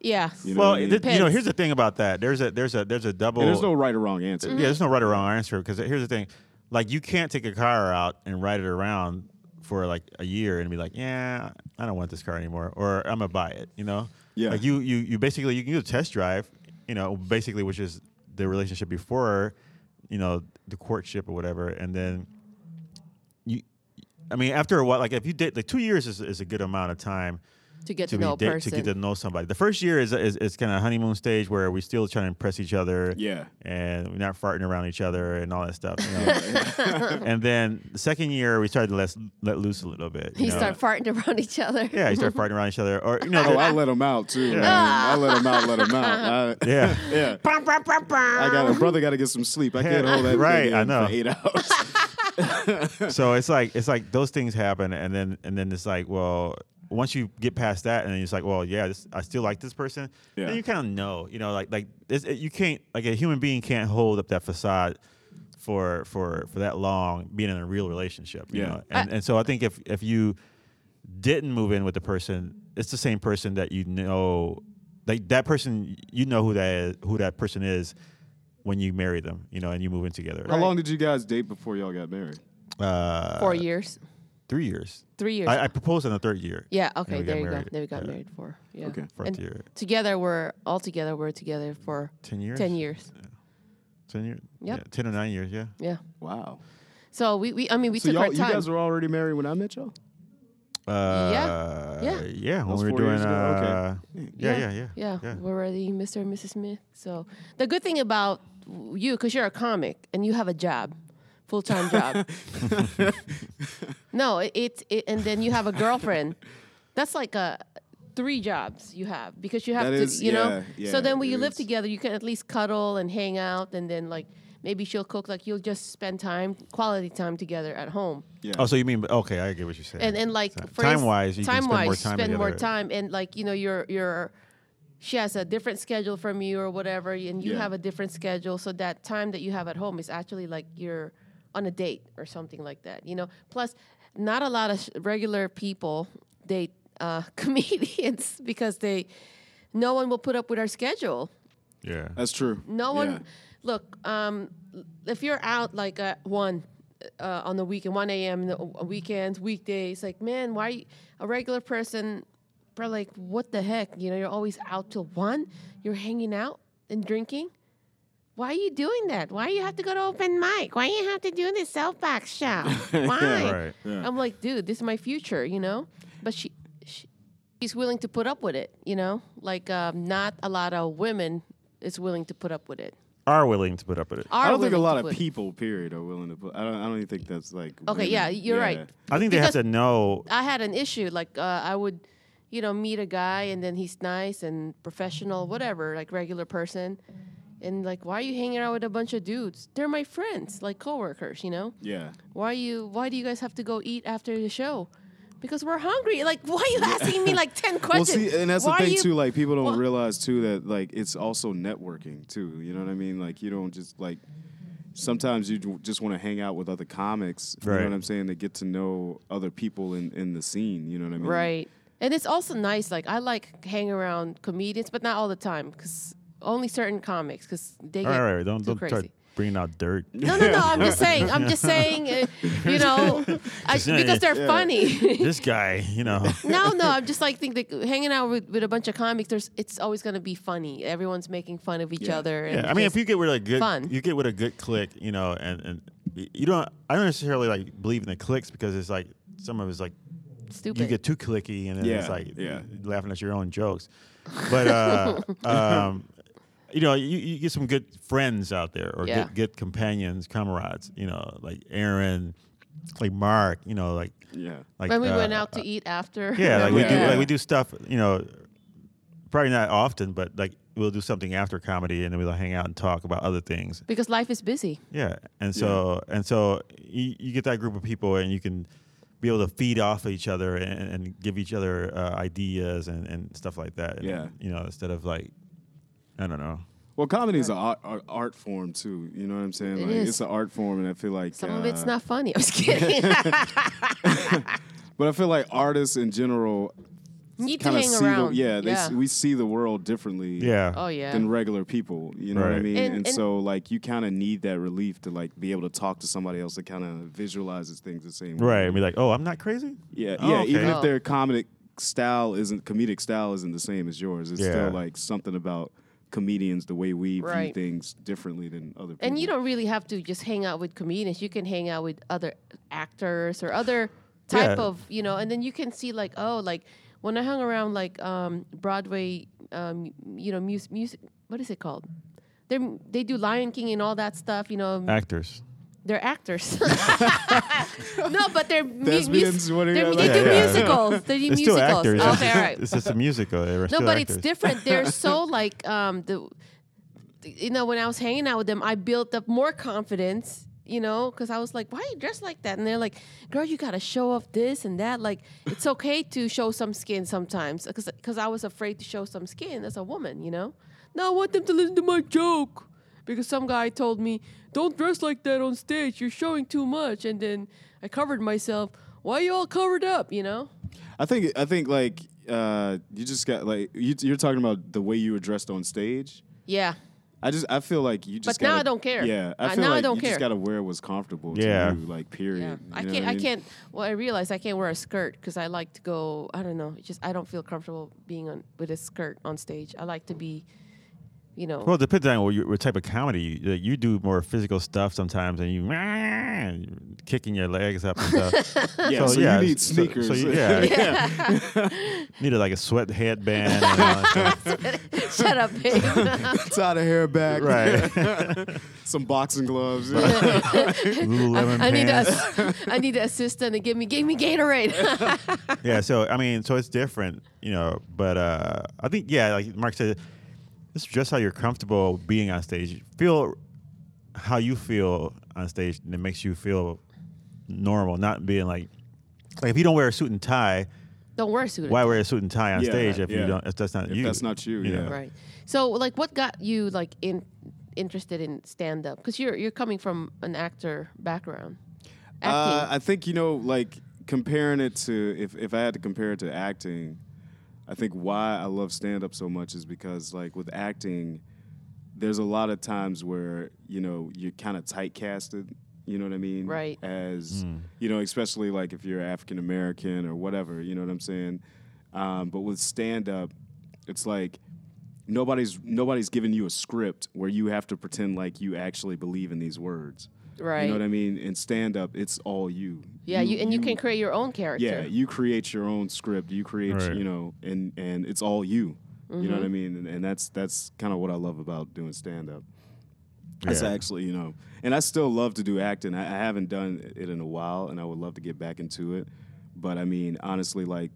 Yeah. You know Well, I mean? th- you know, here's the thing about that. There's a there's a there's a double. And there's no right or wrong answer. Mm-hmm. Yeah, there's no right or wrong answer because here's the thing: like you can't take a car out and ride it around for like a year and be like, yeah, I don't want this car anymore, or I'm gonna buy it. You know? Yeah. Like you you you basically you can do a test drive, you know, basically which is the relationship before, you know, the courtship or whatever, and then you. I mean, after a while, like if you did, like two years is, is a good amount of time To get to, to be know a person. to get to know somebody. The first year is is, is kind of honeymoon stage where we still trying to impress each other Yeah. and we're not farting around each other and all that stuff. You know? and then the second year we started to let let loose a little bit. You you know? start farting around each other. yeah, you start farting around each other, or you know, Oh, I let them out too. Yeah. man. I let them out. Let them out. I, yeah. yeah. I got a brother. Got to get some sleep. I can't hold that Right, I know. for eight hours. So it's like it's like those things happen, and then and then it's like, well, once you get past that, and then it's like, well, yeah, this, I still like this person. Yeah. Then you kind of know, you know, like like it's, it, you can't like a human being can't hold up that facade for for for that long being in a real relationship. You Yeah. know? and and so I think if if you didn't move in with the person, it's the same person that you know, like that person, you know who that is, who that person is when you marry them, you know, and you move in together. How long did you guys date before y'all got married? Uh, Four years. Three years. Three years. I, I proposed in the third year. yeah, okay, got there you married. go. There we got Yeah. married for. Yeah. Okay. Fourth And year. together we're all together we're together for Ten years. ten years. Ten years. Yep. Yeah, ten or nine years. Yeah. Yeah. Wow. So we, we I mean we so took y'all, our you guys were already married when I met y'all. Uh, Yeah. Yeah. When was we were doing. ago? Okay. Uh, yeah. Yeah. Yeah. Yeah, Yeah. we're already Mr. and Mrs. Smith. So the good thing about you, because you're a comic and you have a job, full time job. no, it, it's it, and then you have a girlfriend. That's like a three jobs you have because you have That to, is- you know. yeah, so then when you live is. together, you can at least cuddle and hang out, and then like maybe she'll cook. Like you'll just spend time, quality time together at home. Yeah. Oh, so you mean? Okay, I get what you're saying. and and like Ti- for time wise, you can spend more time-wise, spend more time, and like you know, you're you're she has a different schedule from you or whatever, and you Yeah. have a different schedule, so that time that you have at home is actually like you're on a date or something like that, you know. Plus, not a lot of sh- regular people date uh, comedians because they no one will put up with our schedule. Yeah. That's true. No one. Yeah. Look, um, if you're out like at one uh, on the weekend, one a.m. the uh, weekends, weekdays, like man, why you- a regular person? Probably like, what the heck? You know, you're always out till one. You're hanging out and drinking. Why are you doing that? Why you have to go to open mic? Why you have to do this soapbox show? Why? Right. Yeah. I'm like, dude, this is my future, you know. But she, she she's willing to put up with it, you know. Like, um, not a lot of women is willing to put up with it. are willing to put up with it. Are I don't think a lot of people, period, are willing to put. I don't. I don't even think that's like. Okay, women. yeah, you're right. I think they have to know. I had an issue. Like uh, I would, you know, meet a guy and then he's nice and professional, whatever, like regular person, and like, why are you hanging out with a bunch of dudes? They're my friends, like coworkers, you know. Yeah. Why you? Why do you guys have to go eat after the show? Because we're hungry. Like, why are you asking me like ten Well, questions? see, and that's Why the thing you- too. Like people don't Wha- realize too that like it's also networking too. You know what I mean? Like you don't just like. Sometimes you just want to hang out with other comics. right. You know what I'm saying? To get to know other people in, in the scene. You know what I mean? Right. And it's also nice. Like I like hang around comedians, but not all the time because only certain comics because they All get right, all right, don't too don't crazy. start bringing out dirt. No, no, no. I'm just saying. I'm just saying. Uh, you know, I, because they're yeah. funny. this guy, you know. no, no. I'm just like think that hanging out with, with a bunch of comics. There's it's always gonna be funny. Everyone's making fun of each Yeah. other. And Yeah, I mean, if you get with a good, fun. you get with a good click, you know, and and you don't. I don't necessarily like believe in the clicks because it's like some of it's like stupid. you get too clicky and then it's like yeah. laughing at your own jokes. But uh, um, you know, you, you get some good friends out there or Yeah. good, good companions, comrades. You know, like Aaron, like Mark. You know, like Yeah. like when we uh, went out to eat after. Yeah, like we do. Like we do stuff. You know, probably not often, but like we'll do something after comedy, and then we'll hang out and talk about other things. because life is busy. Yeah, and so and so you, you get that group of people, and you can be able to feed off of each other and, and give each other uh, ideas and, and stuff like that. And, Yeah. you know, instead of like, I don't know. Well, comedy is an art, art, art form too. You know what I'm saying? It like is. it's an art form, and I feel like Some of it's uh, not funny. I was kidding. But I feel like artists in general Need to kind of hang see around. the yeah, they yeah. s- we see the world differently. Yeah. oh yeah. Than regular people, you know what I mean, And- and, and- so like you kind of need that relief to like be able to talk to somebody else that kind of visualizes things the same way. Right. And be like, oh, I'm not crazy. Yeah, Oh, yeah. okay. Even Oh. if their comedic style isn't comedic style isn't the same as yours, it's Yeah. still like something about comedians the way we Right. view things differently than other people. And you don't really have to just hang out with comedians. You can hang out with other actors or other type Yeah. of, you know, and then you can see like, oh, like when I hung around like um, Broadway, um, you know, music, music. What is it called? They they do Lion King and all that stuff. You know, Actors. They're actors. no, but they're mu- Thespians, what are they're- they do yeah. musicals. They do It's still musicals. actors. It's Okay, all right. It's just a musical. They were No, but actors. it's different. They're so like um the, you know, when I was hanging out with them, I built up more confidence. You know, because I was like, "Why are you dressed like that?" And they're like, "Girl, you gotta show off this and that. Like, it's okay to show some skin sometimes." Because I was afraid to show some skin as a woman. You know, no, I want them to listen to my joke because some guy told me, "Don't dress like that on stage. You're showing too much." And then I covered myself. Why are you all covered up? You know? I think I think like uh, you just got like you, you're talking about the way you were dressed on stage. Yeah. I just I feel like you just. But now gotta- I don't care. Yeah, I Uh, feel now I don't you care. just gotta wear what's comfortable. Yeah. to you, like period. Yeah, You I know can't. I mean? can't. Well, I realize I can't wear a skirt because I like to go. I don't know. Just I don't feel comfortable being on with a skirt on stage. I like to be, you know. Well, it depends on what, you, what type of comedy you, like, you do. More physical stuff sometimes, and you kicking your legs up and stuff. Yeah, so, yeah, you need sneakers. So, you, yeah, needed like a sweat headband. And all that stuff. Shut up, babe. Tie the hair back. right. Some boxing gloves. Lululemon I need a, pants. ass- need an assistant to give me give me Gatorade. yeah. So I mean, so it's different, you know. But uh, I think yeah, like Mark said, it's just how you're comfortable being on stage. Feel how you feel on stage, and it makes you feel normal, not being like like if you don't wear a suit and tie, don't wear a suit. why wear a suit and tie on Yeah, stage if yeah. you don't? If that's not If you. that's not you, know? yeah. Right. So, like, what got you like in interested in stand up? Because you're you're coming from an actor background. Acting. Uh, I think you know, like comparing it to if if I had to compare it to acting, I think why I love stand up so much is because like with acting, there's a lot of times where you know you're kind of tight casted. You know what I mean? Right. As you know, especially like if you're African American or whatever. You know what I'm saying? Um, but with stand up, it's like nobody's nobody's giving you a script where you have to pretend like you actually believe in these words. Right. You know what I mean? In stand up, it's all you. yeah. You, and you, can create your own character. Yeah, you create your own script. You create, Right. you know, and and it's all you. You know what I Mm-hmm. mean? And, and that's that's kind of what I love about doing stand up. That's Yeah. actually, you know, and I still love to do acting. I, I haven't done it in a while, and I would love to get back into it. But I mean, honestly, like,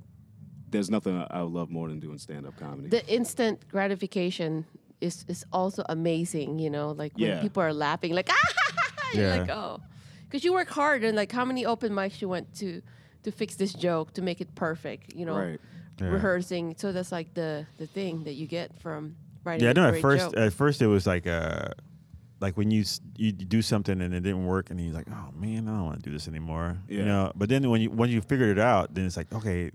there's nothing I I would love more than doing stand up comedy. The instant gratification is is also amazing. You know, like when Yeah. people are laughing, like ah, you're Yeah. like oh, because you work hard and like how many open mics you went to to fix this joke to make it perfect. You know, Right. Yeah. rehearsing. So that's like the the thing that you get from writing. Yeah, I a know. At first, joke. at first it was like uh like when you you do something and it didn't work, and you're like, oh man, I don't want to do this anymore. Yeah. You know. But then when you when you figured it out, then it's like, okay,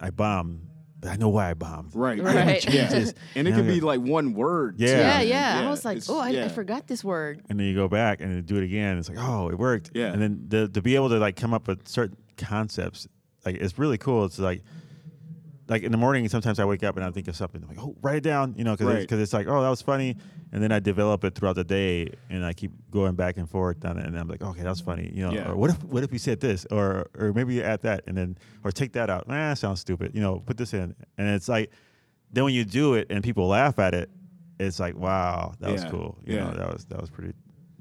I bombed, but I know why I bombed. Right. Right. Yeah. Just- And it Yeah. could be like one word. too. Yeah. yeah, yeah, I was like, it's- oh, I, I forgot this word. and then you go back and then do it again. It's like, oh, it worked. Yeah. And then the, to be able to like come up with certain concepts, like it's really cool. It's like, like in the morning, sometimes I wake up and I think of something. I'm like, oh, write it down, you know, because Right. it's, like, oh, that was funny, and then I develop it throughout the day, and I keep going back and forth on it, and I'm like, okay, that was funny, you know. Yeah. Or what if what if you said this, or or maybe you add that, and then or take that out. Ah, that sounds stupid, you know. Put this in, and it's like, then when you do it and people laugh at it, it's like, wow, that was cool. You Yeah. know, that was that was pretty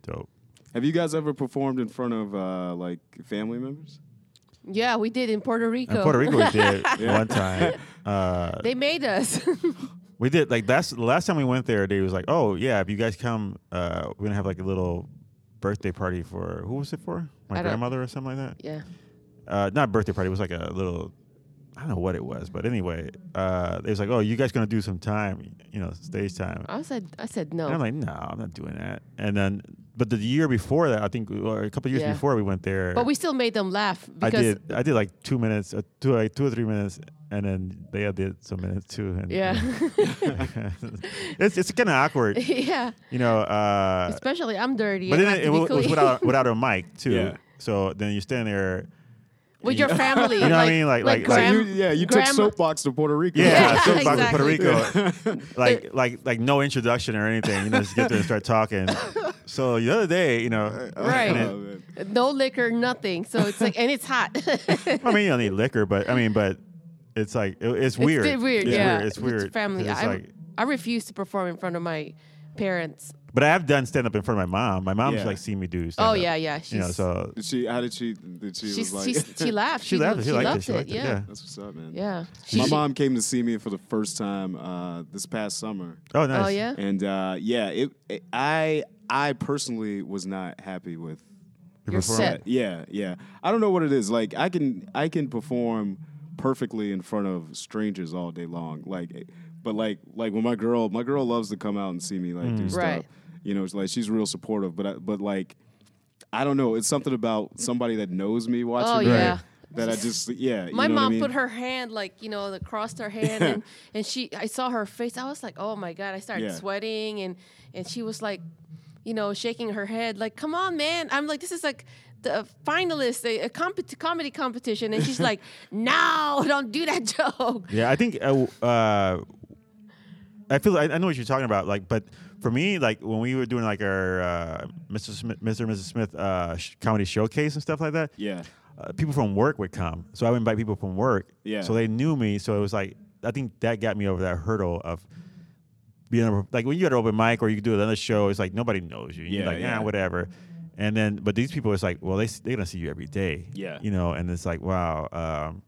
dope. Have you guys ever performed in front of uh, like family members? Yeah, we did in Puerto Rico. In Puerto Rico, we did one time. Uh, they made us. we did like that's the last time we went there. They was like, "Oh yeah, if you guys come, uh, we're gonna have like a little birthday party for who was it for? My I grandmother or something like that. yeah. Uh, not birthday party. It was like a little. I don't know what it was, but anyway, uh, it was like, "Oh, you guys gonna do some time, you know, stage time." I said, I said no. And I'm like, "No, I'm not doing that." And then, but the year before that, I think, or a couple years Yeah. before we went there, but we still made them laugh I did. I did like two minutes, uh, two like two or three minutes, and then they did some minutes too. And Yeah. it's it's kind of awkward, yeah. you know. Uh, Especially I'm dirty. but then it, it was without without a mic too. Yeah. So then you're standing there. With your family. You know what I mean? Like- like- So like- you, yeah, you grandma- took soapbox to Puerto Rico. Yeah, Yeah, so back to Puerto. Rico, like like like no introduction or anything. You know, just get there and start talking. So the other day, you know, Right. and Oh, it- No liquor, nothing. So it's like, and it's hot. I mean, you don't need liquor, but I mean, but it's like it, it's weird. It's weird, It's yeah. weird. It's weird. family. 'Cause It's I, like, I refuse to perform in front of my parents. But I have done stand up in front of my mom. My mom's Yeah. like seen me do. Oh stand-up. yeah, yeah. She's, you know, so Did she? How did she? Did she she's, was like? she's, she laughed. she laughed. lo- She liked it. She liked it. Yeah. Yeah. That's what's up, man. Yeah. My She- mom came to see me for the first time uh, this past summer, Oh, nice. Oh yeah. and uh, yeah, it, it. I I personally was not happy with Your You're set. Yeah, yeah. I don't know what it is. Like I can I can perform perfectly in front of strangers all day long. Like but like like when my girl my girl loves to come out and see me like do stuff. Right. You know, it's like she's real supportive, but I, but like I don't know, it's something about somebody that knows me watching Oh me yeah. that I just yeah, you My know what I mom mean? put her hand like you know across her hand and, and she I saw her face I was like oh my god I started Yeah. sweating and and she was like you know shaking her head like come on man I'm like this is like the finalist a, a compet- comedy competition and she's like no don't do that joke Yeah, I think uh, uh, I feel I, I know what you're talking about. Like, but for me, like when we were doing like our uh, Mr. Smith, Mr. and Mrs. Smith uh, sh- comedy showcase and stuff like that, Yeah. uh, people from work would come. So I would invite people from work. Yeah. So they knew me. So it was like I think that got me over that hurdle of being like when you got an open mic or you do another show. It's like nobody knows you. You're Yeah, like yeah, yeah. whatever. And then, but these people, it's like, well, they they're gonna see you every day. Yeah. You know, and it's like, wow. Um,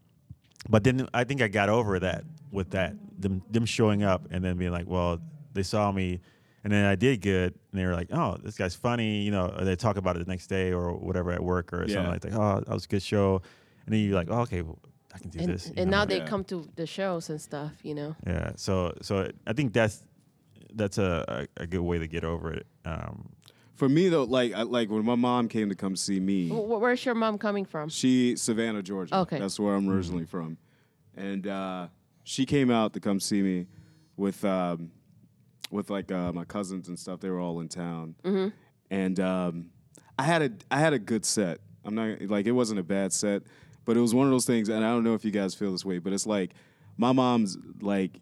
but then I think I got over that with that them them showing up and then being like, well, they saw me, and then I did good, and they were like, oh, this guy's funny, you know. Or they talk about it the next day or whatever at work or Yeah. something like that. Oh, that was a good show, and then you're like, oh, okay, well, I can do and, this. and know? now they Yeah. come to the shows and stuff you know yeah. So so I think that's that's a, a, a good way to get over it. Um, For me though, like I, like when my mom came to come see me, Wh- wh- where's your mom coming from She Savannah, Georgia. Okay. that's where I'm originally from, and uh, she came out to come see me with um, with like uh, my cousins and stuff. They were all in town, Mm-hmm. and um, I had a I had a good set. I'm not like it wasn't a bad set, but it was one of those things. And I don't know if you guys feel this way, but it's like my mom's like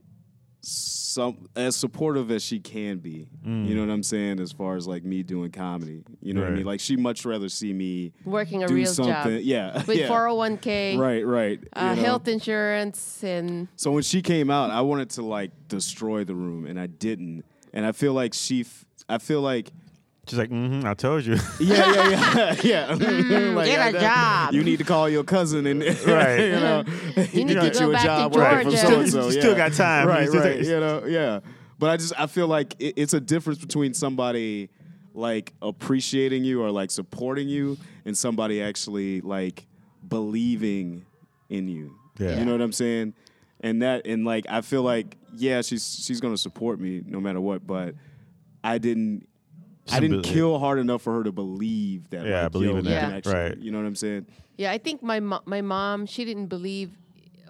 some as supportive as she can be. You know what I'm saying? As far as like me doing comedy, you know what I mean? Like she much rather see me working a real something. job Yeah, with yeah. 401k Right, right. uh, you know? health insurance and So when she came out, I wanted to like destroy the room, and I didn't. And I feel like she, f- I feel like She's like, mm-hmm, I told you. Yeah, yeah, yeah, yeah. Like, Mm, get I a know. job. You need to call your cousin and Right. you know, You need to get you a job working Georgia. from so and so. You still got time. Right, You right. take- You know, yeah. But I just I feel like it, it's a difference between somebody like appreciating you or like supporting you and somebody actually like believing in you. Yeah. You know what I'm saying? And that and like I feel like yeah, she's she's gonna support me no matter what, but I didn't I didn't kill hard enough for her to believe that. Yeah, like, believe in that. Yeah. actually- Right. You know what I'm saying? Yeah, I think my mo- my mom she didn't believe.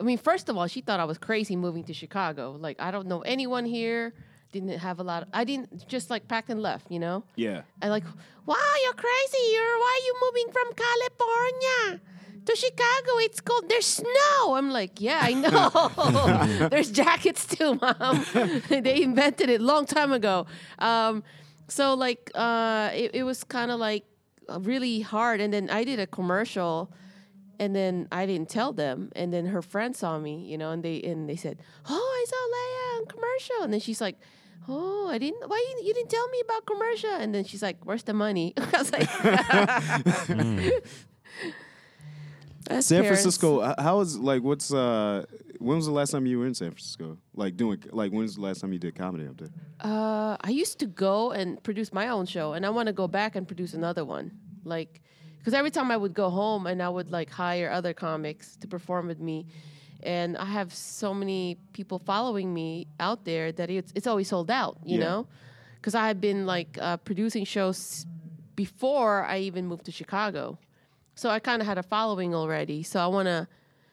I mean, first of all, she thought I was crazy moving to Chicago. Like I don't know anyone here. Didn't have a lot. Of, I didn't just like packed and left. You know. Yeah. And like, wow, you're crazy. You're why are you moving from California to Chicago? It's cold. There's snow. I'm like, yeah, I know. There's jackets too, mom. they invented it long time ago. Um, so like, uh, it, it was kind of like uh, really hard. And then I did a commercial. And then I didn't tell them, and then her friend saw me, you know, and they and they said, "Oh, I saw Leia on commercial," and then she's like, "Oh, I didn't. Why you, you didn't tell me about commercial?" And then she's like, "Where's the money?" I was like, That's San parents. Francisco, how is like what's uh when was the last time you were in San Francisco? Like doing like when was the last time you did comedy up there? Uh, I used to go and produce my own show, and I want to go back and produce another one. Like, because every time I would go home and I would like hire other comics to perform with me, and I have so many people following me out there that it's it's always sold out. You Yeah. know, because I had been like uh, producing shows before I even moved to Chicago, so I kind of had a following already. So I want to.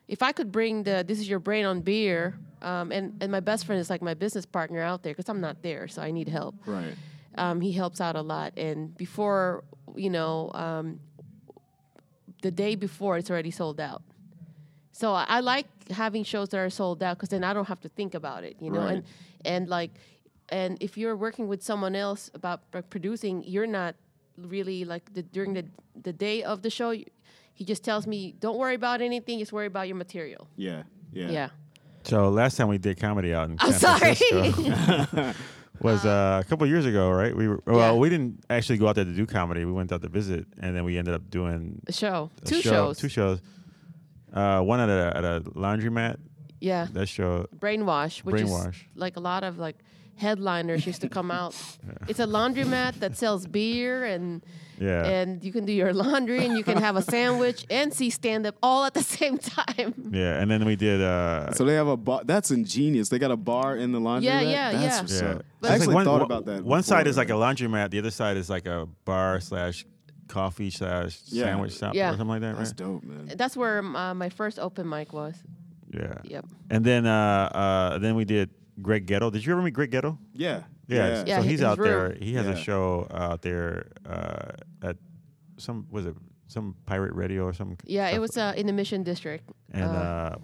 If I could bring the "This Is Your Brain" on beer, um, and and my best friend is like my business partner out there because I'm not there, so I need help. Right. Um, he helps out a lot, and before you know, um, the day before it's already sold out. So I, I like having shows that are sold out because then I don't have to think about it, you know. Right. And and like, and if you're working with someone else about producing, you're not really like the, during the the day of the show. He just tells me, "Don't worry about anything. Just worry about your material." Yeah. Yeah. Yeah. So last time we did comedy out in I'm San sorry. Francisco was uh, a couple years ago, right? We were well, Yeah. we didn't actually go out there to do comedy. We went out to visit, and then we ended up doing a show, a two show- shows. two shows. Uh, one at a at a laundromat. Yeah. That show, Brainwash, which Brainwash. is like a lot of like headliners used to come out. It's a laundromat that sells beer and yeah, and you can do your laundry and you can have a sandwich and see stand up all at the same time. yeah. And then we did. Uh, So they have a bar. That's ingenious. They got a bar in the laundromat. Yeah, yeah, That's yeah. yeah, up. I actually like one- thought about that. One side is like a laundromat. The other side is like a bar slash coffee slash Yeah. sandwich shop Yeah. or something like that, right? That's right? dope, man. That's where uh, my first open mic was. Yeah. Yep. And then uh, uh, then we did Greg Ghetto. Did you ever meet Greg Ghetto? Yeah. Yeah, Yeah, so hi- he's his out there. He has Yeah. a show out there uh, at some was it some pirate radio or some. Yeah, it was uh, in the Mission District. and uh, uh,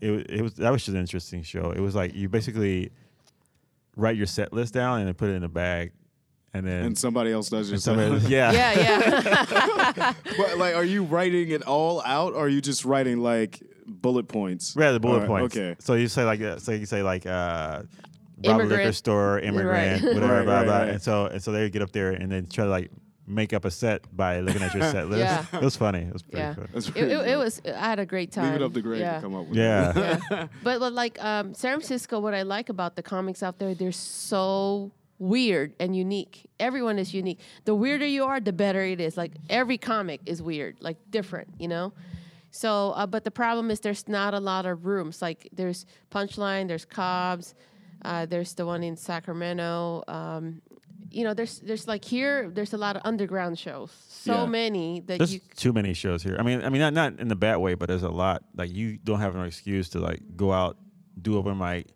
it it was that was just an interesting show. It was like you basically write your set list down and then put it in a bag, and then And somebody else does your and somebody- yeah yeah, yeah. but like, are you writing it all out, or are you just writing like bullet points? Yeah, the bullet Alright, points. Okay. So you say like, uh, so you say like, uh, rob a liquor store, immigrant, Right. whatever, Right, blah right, blah. right. And so and so they get up there and then try to like make up a set by looking at your set list. Yeah. It was funny. It was pretty yeah. fun. That's It, pretty it, it dope. was. I had a great time. Leave it up to Greg yeah. to come up with. Yeah. it. yeah. but, but like um, San Francisco, what I like about the comics out there, they're so weird and unique. Everyone is unique. The weirder you are, the better it is. Like every comic is weird, like different, you know. So, uh, but the problem is there's not a lot of rooms. Like there's Punchline, there's Cobb's, uh, there's the one in Sacramento. Um, you know, there's there's like here, there's a lot of underground shows. So Yeah. many that you. There's you too many shows here. I mean, I mean, not not in the bad way, but there's a lot. Like you don't have an excuse to like go out, do open mic,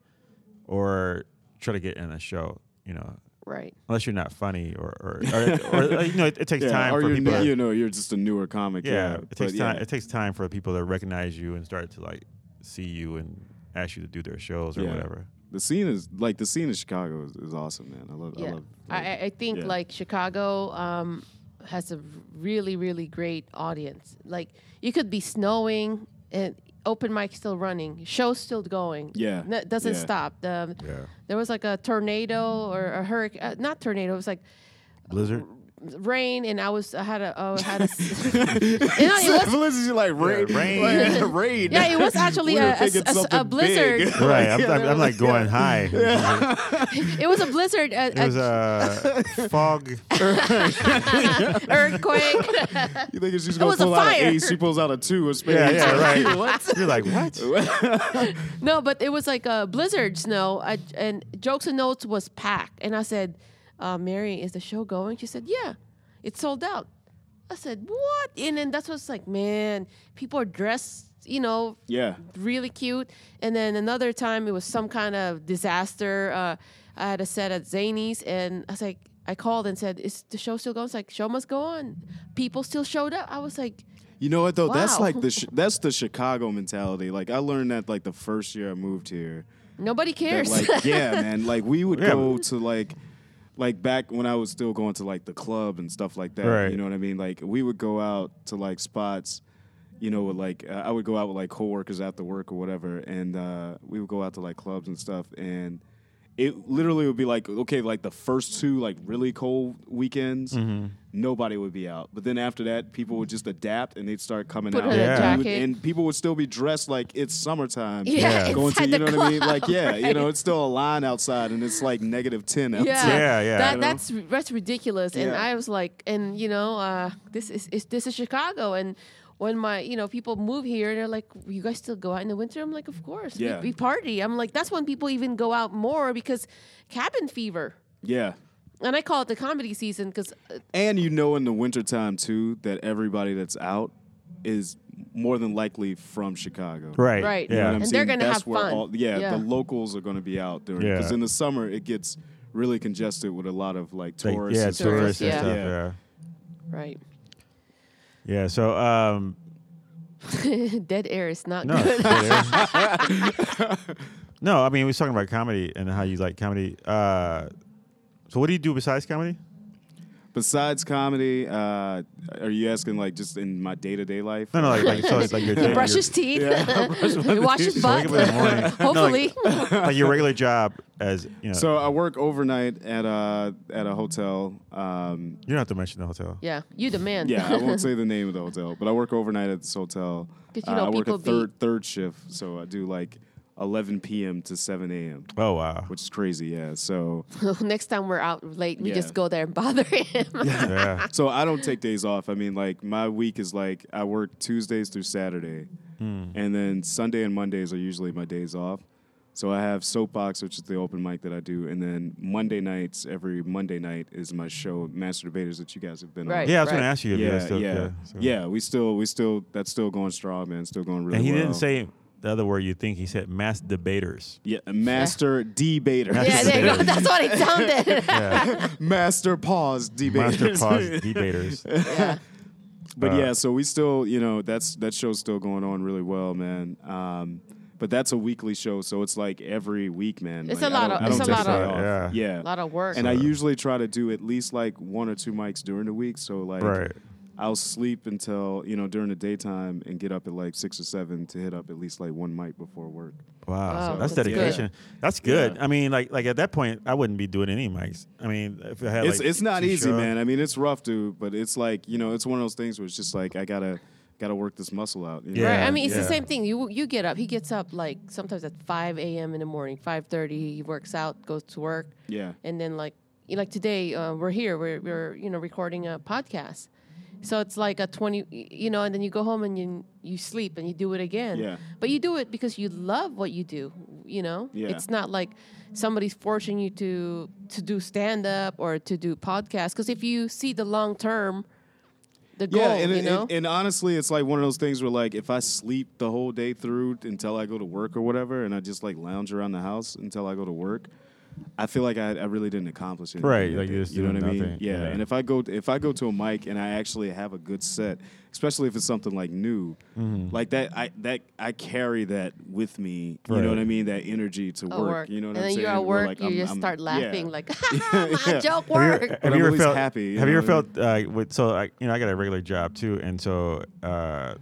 or try to get in a show. You know, right. unless you're not funny or or, or, or, you know, it, it takes Yeah, time or for people. new- to- you know, you're just a newer comic. yeah, Yeah, it but takes yeah. time. It takes time for people to recognize you and start to like see you and ask you to do their shows or Yeah. whatever. The scene is like the scene in Chicago is, is awesome, man. I love. I Yeah, love. I, I, I think yeah. like Chicago um, has a really, really great audience. Like you could be snowing and open mic still running, show still going. Yeah, N- doesn't yeah. stop. The, Yeah, there was like a tornado or a hurricane, uh, not tornado. It was like Blizzard. Rain, and I was I had a oh, uh, I had a. you know, it was, Felicity like rain, rain. rain. yeah, it was actually We a, a, a- a blizzard. big. Right. I'm, I'm, I'm like going high. It was a blizzard, a, It was a fog. earthquake. You think she's gonna was a pull out an fire. ace? She pulls out a two. Or spade. Yeah, yeah, right. what? You're like, what? no, but it was like a blizzard snow, I, and Jokes and Notes was packed. And I said, uh, "Mary, is the show going?" She said, "Yeah, it's sold out." I said, "What?" And then that's what's like, man, people are dressed, you know, Yeah. really cute. And then another time it was some kind of disaster. Uh, I had a set at Zanies, and I was like, I called and said, "Is the show still going?" It's like, "Show must go on." People still showed up. I was like, You know what though? That's like the sh- that's the Chicago mentality. Like I learned that like the first year I moved here. nobody That, cares. like yeah, man. Like we would Yeah. go to like like back when I was still going to like the club and stuff like that. Right. You know what I mean? Like we would go out to like spots. You know, with like uh, I would go out with like coworkers after work or whatever, and uh, we would go out to like clubs and stuff, and it literally would be like okay, like the first two like really cold weekends, Mm-hmm. nobody would be out, but then after that, people would just adapt and they'd start coming Put out, on a And would- and people would still be dressed like it's summertime. Yeah, going to inside you the know what I mean? Like yeah, you know, it's still a line outside and it's like negative ten outside. Yeah, Yeah, yeah. That, You know? that's that's ridiculous. And I was like, and you know, uh, this is, is this is Chicago. And when my you know people move here, they're like, you guys still go out in the winter? I'm like, of course. we- Yeah. We, party. I'm like, that's when people even go out more because cabin fever. Yeah. And I call it the comedy season because uh, And you know in the wintertime too that everybody that's out is more than likely from Chicago. Right. Right. Yeah. and they're gonna That's have where fun. All, yeah, Yeah. the locals are going to be out during Yeah. because in the summer it gets really congested with a lot of like Like, tourists. yeah, and stuff. tourists and yeah. stuff. Yeah. Yeah. right, Yeah. So, um, dead air is not no, good. no. I mean, we was talking about comedy and how you like comedy. Uh, so, what do you do besides comedy? Besides comedy, uh, are you asking like just in my day to day life? No, no, like, like so, it's like your day, Brush your, his teeth, Yeah, wash his So wake butt. up in the morning. No, like- Hopefully, like your regular job as you know. So I work overnight at a at a hotel. Um, you don't have to mention the hotel. yeah, you the man. yeah, I won't say the name of the hotel, but I work overnight at this hotel. 'Cause you Uh, I work people a third third shift, so I do like 11 p.m. to 7 a.m., Oh wow. which is crazy. Yeah, so Next time we're out late, we Yeah. just go there and bother him. yeah. so I don't take days off. I mean, like my week is like I work Tuesdays through Saturday, Hmm. and then Sunday and Mondays are usually my days off. So I have Soapbox, which is the open mic that I do, and then Monday nights, every Monday night is my show, Master Debaters, that you guys have been Right. on. Yeah, I was Right. gonna ask you. If yeah, guys still, yeah, so- yeah. We still, we still, that's still going strong, man. Still going really And he well. didn't say the other word you think. He said mass debaters. Yeah, master debater. yeah, there you go. That's what it sounded. Yeah. master pause debater. Master pause debaters. yeah. But Uh, yeah, so we still, you know, that's that show's still going on really well, man. Um, but that's a weekly show, so it's like every week, man. It's Like, a I lot of- I it's don't a take lot of- off. Yeah. yeah. A lot of work. And I usually try to do at least like one or two mics during the week. So like, Right. I'll sleep until you know during the daytime and get up at like six or seven to hit up at least like one mic before work. Wow, Wow, that's, that's good. dedication. That's good. Yeah. I mean, like like at that point, I wouldn't be doing any mics. I mean, if I had it's like it's not easy, shows- man. I mean, it's rough, dude. But it's like you know, it's one of those things where it's just like I gotta gotta work this muscle out. you know? Yeah, right. I mean, it's yeah. the same thing. You you get up. He gets up like sometimes at 5 a.m. in the morning, 5:30. He works out, goes to work, yeah. and then like you- like today uh, we're here. We're we're you know recording a podcast. So it's like a 20, you know, and then you go home and you you sleep and you do it again. Yeah. But you do it because you love what you do, you know? Yeah. It's not like somebody's forcing you to to do stand up or to do podcast because if you see the long term the goal, Yeah, and, you and- know? and honestly, it's like one of those things where, like, if I sleep the whole day through until I go to work or whatever, and I just like lounge around the house until I go to work, I feel like I, I really didn't accomplish anything. Right, like you're just you know what I mean? Yeah. Yeah. and if I go if I go to a mic and I actually have a good set, especially if it's something like new, Mm-hmm. like that, I that I carry that with me. You Right. know what I mean? That energy to at work. work. You know what and I'm then saying? you're at work, like, you I'm- just I'm- start yeah. laughing like, my Yeah. joke Have you, worked. have you ever felt happy, you Have you ever what I felt uh, with so I, you know I got a regular job too, and so uh,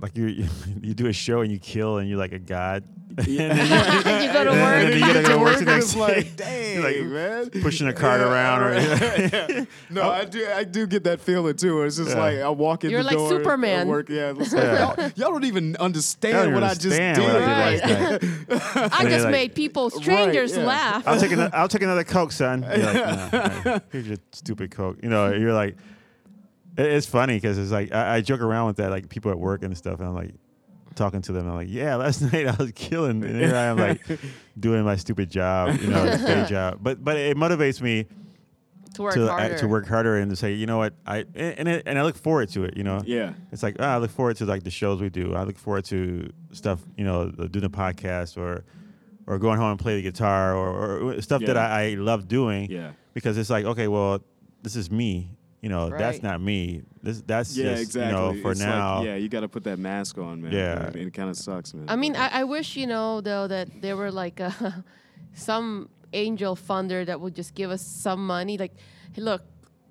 like you you do a show and you kill and you're like a god. you go to And work. then you gotta work the and next it's day. like, dang, like man. pushing a cart around or- right. no, oh. I do. I do get that feeling too. It's just Yeah. like I walk in You're the like door. Superman. at Work. Yeah, like, Yeah. Y'all, y'all don't even understand don't what even I just did. what I did Like, I just like- made people, strangers, yeah. laugh. I'll take another. I'll take another Coke, son. You're like, "Nah, nah, here's your stupid Coke. You know, you're like, it's funny because it's like I, I joke around with that, like people at work and stuff, and I'm like talking to them. I'm like, yeah, last night I was killing, and here I am like doing my stupid job, you know, day job. But but it motivates me to work to harder. to work harder and to say, you know what, I and and, it, and I look forward to it. You know, Yeah. it's like ah, I look forward to like the shows we do. I look forward to stuff, you know, doing the podcast or or going home and play the guitar or, or stuff that I, I love doing. Yeah. Because it's like, okay, well, this is me. You know, that's not me. This that's Yeah, just exactly. you know for It's like, now. yeah, you got to put that mask on, man. Yeah. and it kind of sucks, man. I mean, I, I wish you know though that there were like uh some angel funder that would just give us some money. Like, hey, look,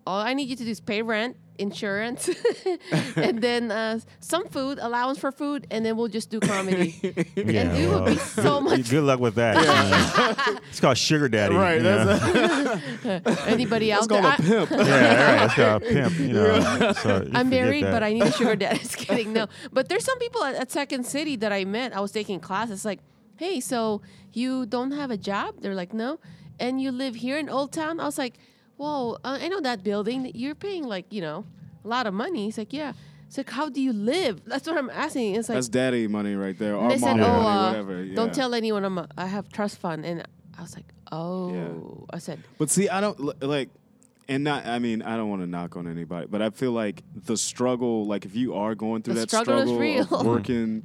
all I need you to do is pay rent, insurance, and then uh, some food allowance for food, and then we'll just do comedy. Yeah, and it would be well, so much. Good luck with that. Yeah. it's called sugar daddy. right. you know? Anybody else out there? called a I- pimp. yeah, right. It's called a pimp. You know. So you I'm married, that. but I need a sugar daddy. Just kidding. No, but there's some people at, at Second City that I met. I was taking classes. Like, hey, so you don't have a job? They're like, no. And you live here in Old Town? I was like, whoa, uh, I know that building. You're paying like you know a lot of money. He's like, yeah. It's like, how do you live? That's what I'm asking. It's like That's daddy money right there, or they said, oh, money, uh, whatever. Yeah. don't tell anyone I'm a, I have trust fund. And I was like, oh. I said, But see, I don't like, and not. I mean, I don't want to knock on anybody, but I feel like the struggle, like if you are going through The that struggle struggle of working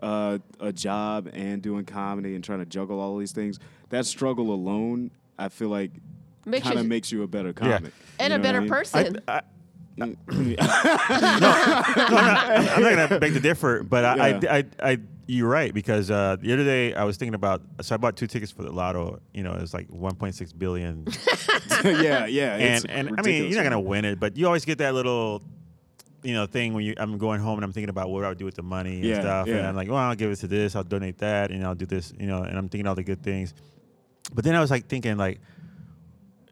uh, a job and doing comedy and trying to juggle all these things, that struggle alone, I feel like Makes kind of you- makes you a better comic and a better what I mean? person. I, Mm. I'm not gonna beg to differ, but I, Yeah. I, I, I, you're right because uh, the other day I was thinking about. So I bought two tickets for the lotto. You know, it's like 1.6 billion, yeah, yeah. It's and and I mean, ridiculous, you're not gonna win it, but you always get that little. You know, thing when you I'm going home and I'm thinking about what I would do with the money and Yeah, stuff, and yeah. I'm like, well, I'll give it to this, I'll donate that, and I'll do this, you know, and I'm thinking all the good things. But then I was like thinking, like,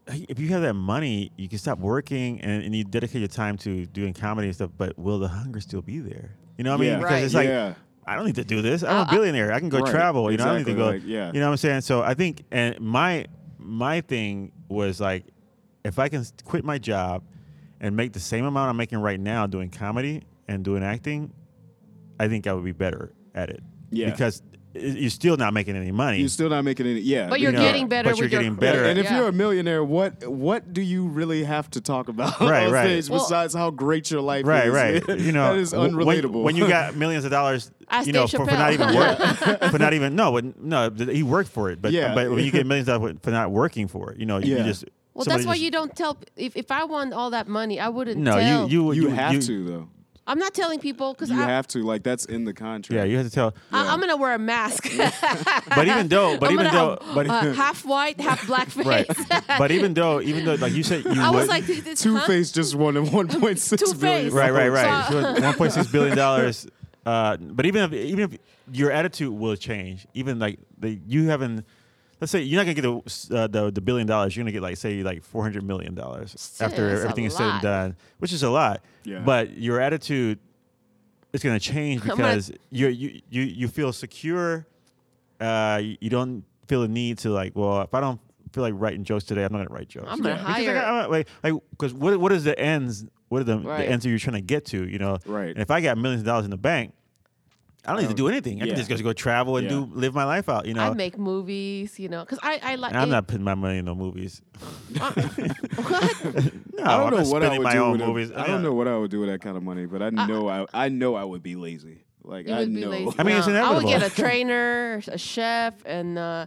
if you have that money, you can stop working and, and you dedicate your time to doing comedy and stuff. But will the hunger still be there? You know what I mean? Yeah. Because Right. it's like Yeah. I don't need to do this. I'm Uh, a billionaire. I can go Right. travel. You know, I don't need to go. like, yeah. You know what I'm saying? So I think, and my my thing was like, if I can quit my job and make the same amount I'm making right now doing comedy and doing acting, I think I would be better at it. Yeah. Because i- you're still not making any money. You're still not making any. Yeah, But you you're know, getting better but you're with your getting better And if Yeah. you're a millionaire, what what do you really have to talk about Right, on right. stage Well- besides how great your life Right, is? right. right. You know, that is w- when- unrelatable. When, you got millions of dollars, Ask you know, for, for not even Chappelle. work, for not even no, no, he worked for it. But Yeah. but when you get millions of dollars for not working for it, you know, you, you just Well, somebody that's why just- you don't tell. If, if I won all that money, I wouldn't No, tell. you you you have to though. I'm not telling people because You I, have to like that's in the contract. yeah, you have to tell. I, I'm gonna wear a mask. But even though, but I'm even though, have, but uh, half white, half black face. right, but even though, even though, like you said, you I would, was like, this, Two huh? Face just won one point six Two-Face. billion. right, right, right. So- So one point six billion dollars. Uh, but even if even if your attitude will change, even like the you haven't. Let's say you're not gonna get the uh, the, the billion dollars. You're gonna get like say like four hundred million dollars after everything is said and lot. done, which is a lot. Yeah. But your attitude is gonna change gonna- because you you you you feel secure. Uh, you, you don't feel the need to like. Well, if I don't feel like writing jokes today, I'm not gonna write jokes. I'm gonna Because, hire- Like, I- like, like, because what what is the ends? What are the, Right. the ends that you're trying to get to? You know, Right. And if I got millions of dollars in the bank, I don't need to um, do anything. I yeah. can just go, go travel and Yeah. do live my life out. You know, I make movies, you know, because I I like. I'm it- not putting my money in no movies. Uh, what? No, I don't I'm know not what I would my do own with a- movies. I don't know what I would do with that kind of money, but I uh, know I I know I would be lazy. Like You I would be know. lazy. I mean, it's No, I would get a trainer, a chef, and uh,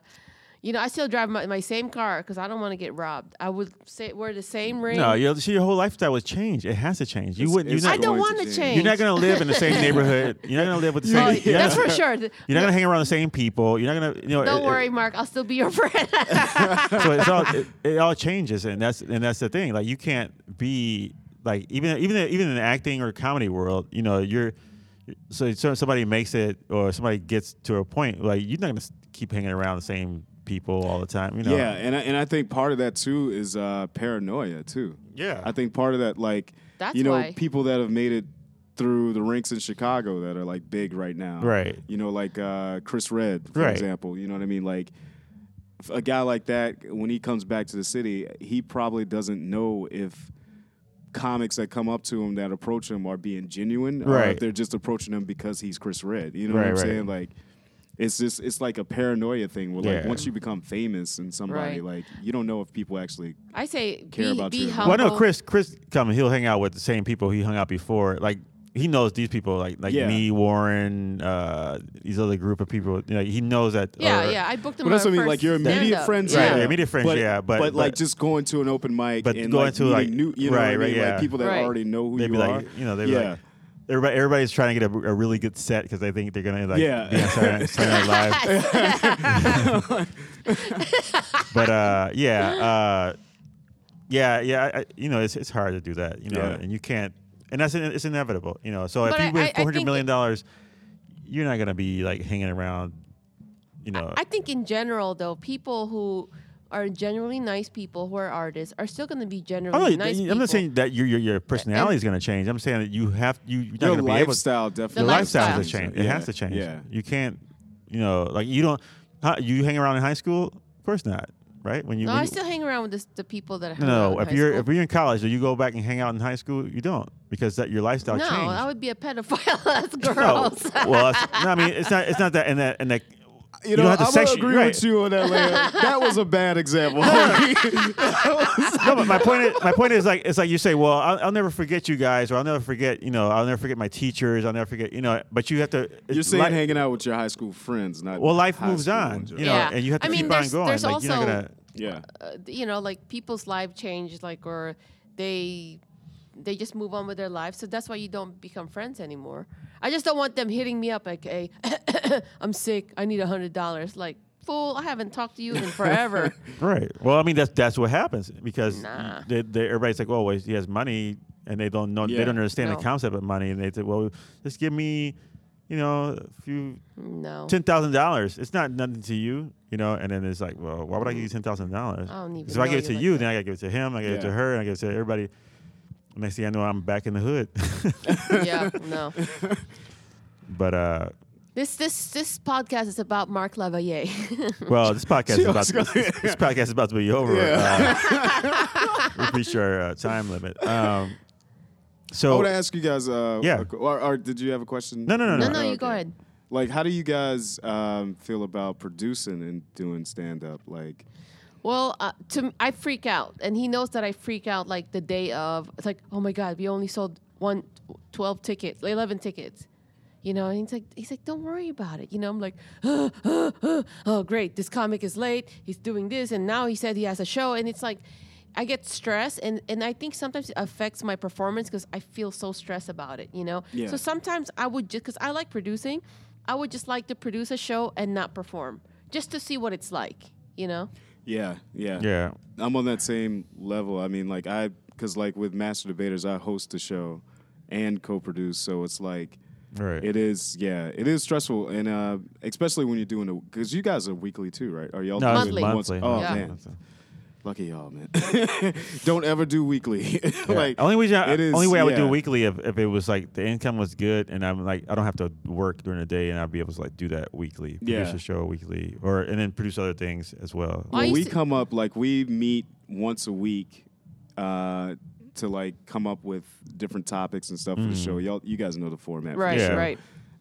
you know, I still drive my, my same car because I don't want to get robbed. I would say wear the same ring. No, your see, your whole lifestyle was changed. It has to change. You It's- wouldn't. You're not. I don't want to to change. change. You're not gonna live in the same neighborhood. You're not gonna live with the Oh, same. you're that's not, for sure. You're not gonna hang around the same people. You're not gonna. You know. Don't it- worry, Mark. I'll still be your friend. so it's all it, it all changes, and that's and that's the thing. Like you can't be like even even even in the acting or comedy world, you know, you're so so somebody makes it or somebody gets to a point like you're not gonna keep hanging around the same people all the time. You know. Yeah, and I, and I think part of that too is uh, paranoia too. Yeah. I think part of that, like, That's you know, why. people that have made it through the rinks in Chicago that are like big right now. Right. You know, like uh, Chris Redd, for Right. example. You know what I mean? Like, a guy like that, when he comes back to the city, he probably doesn't know if comics that come up to him that approach him are being genuine or Right. if they're just approaching him because he's Chris Redd. You know what I'm right. saying? Like, it's just it's like a paranoia thing where like Yeah. once you become famous and somebody Right. like you don't know if people actually I say Care be, about be you. humble. Well, I know Chris. Chris come. He'll hang out with the same people he hung out before. Like he knows these people. Like like Yeah. me, Warren, uh, these other group of people. You know, he knows that. Yeah, or- yeah. I booked them. But that's on what I mean, like your immediate stand-up. friends, Right, Yeah. yeah, immediate friends, but, yeah, but- like but- just going to an open mic, but and going like to, meeting like- new, you know right, what I right, mean? yeah. like people that Right. already know who They'd you be are. like, you know, they'd be yeah, like, everybody, everybody's trying to get a, a really good set because they think they're gonna like Yeah. be on Saturday, Saturday Night Live. but uh, yeah, uh, yeah, yeah. I, I- you know, it's it's hard to do that. You know, Yeah. and you can't, and that's it's inevitable. You know, so if you I- win I- I four hundred think million it- dollars, you're not gonna be like hanging around. You know, I think in general, though, people who are genuinely nice people who are artists are still going to be generally not, nice I'm people. not saying that your your, your personality is going to change. I'm saying that you have you you're not your going to be able. lifestyle Your definitely. lifestyle has to lifestyle. change. It Yeah, has to change. Yeah, You can't, you know, like you don't. You hang around in high school? Of course not. Right? When you. no, when I you- still hang around with this, the people that I no, around no. If high you're school. if you're in college, do you go back and hang out in high school? You don't because that your lifestyle no, changed. I would be a pedophile. That's no. girls. well, that's, no, I mean it's not. It's not that. And that. And that. You, don't know, I'm gonna agree right. with you on that. Leia. that was a bad example. no, but my point is, my point is like it's like you say, well, I'll, I'll never forget you guys, or I'll never forget, you know, I'll never forget my teachers, I'll never forget, you know. But you have to. You're saying li- hanging out with your high school friends, not Well, life moves on, you know, Yeah. and you have to I mean, keep on there's- going. there's like you're not also- gonna. Yeah, uh, you know, like people's life change, like or they they just move on with their lives. So that's why you don't become friends anymore. I just don't want them hitting me up like, "Hey, I'm sick. I need a hundred dollars." Like, fool, I haven't talked to you in forever. Right. Well, I mean that's that's what happens because Nah. they, they, everybody's like, "Oh, well, he has money," and they don't know Yeah. they don't understand No. the concept of money, and they say, "Well, just give me, you know, a few no, ten thousand dollars. It's not nothing to you, you know." And then it's like, "Well, why would I give you ten thousand dollars? I don't even So if I give it to you like you, that. then I gotta give it to him, I give it to her, and I give it to everybody." Next thing I know, I'm back in the hood. yeah, no. but uh, This this this podcast is about Mark Lavalle. well, this podcast is about gonna- this podcast is about to be over. Uh, we reached our uh, time limit. Um, I so want to ask you guys. Uh, Yeah. a- or, or did you have a question? No, no, no, no, no. no, you Okay. go ahead. Like, how do you guys um, feel about producing and doing stand up? Like, Well, uh, to I freak out, and he knows that I freak out like the day of. It's like, oh my god, we only sold one, 12 tickets, eleven tickets. You know, and he's like, he's like, don't worry about it. You know, I'm like, oh great, this comic is late. He's doing this, and now he said he has a show, and it's like, I get stressed, and and I think sometimes it affects my performance because I feel so stressed about it. You know, Yeah. so sometimes I would just because I like producing, I would just like to produce a show and not perform, just to see what it's like. You know. Yeah, yeah, yeah, I'm on that same level. I mean, like, I because like with Master Debaters, I host the show and co-produce, so it's like. right. It is, yeah, it is stressful, and uh, especially when you're doing it because you guys are weekly too, right? Are y'all no, doing Monthly. once- monthly. Oh Yeah. man, lucky y'all, man. Don't ever do weekly. Yeah. like only way, I, it is- only way I would do weekly if, if it was like the income was good and I'm like I don't have to work during the day and I'd be able to like do that weekly, produce Yeah. a show weekly, or and then produce other things as well. Well, we to- come up like we meet once a week uh, to like come up with different topics and stuff for the show. Y'all, you guys know the format, for the Right, show. right.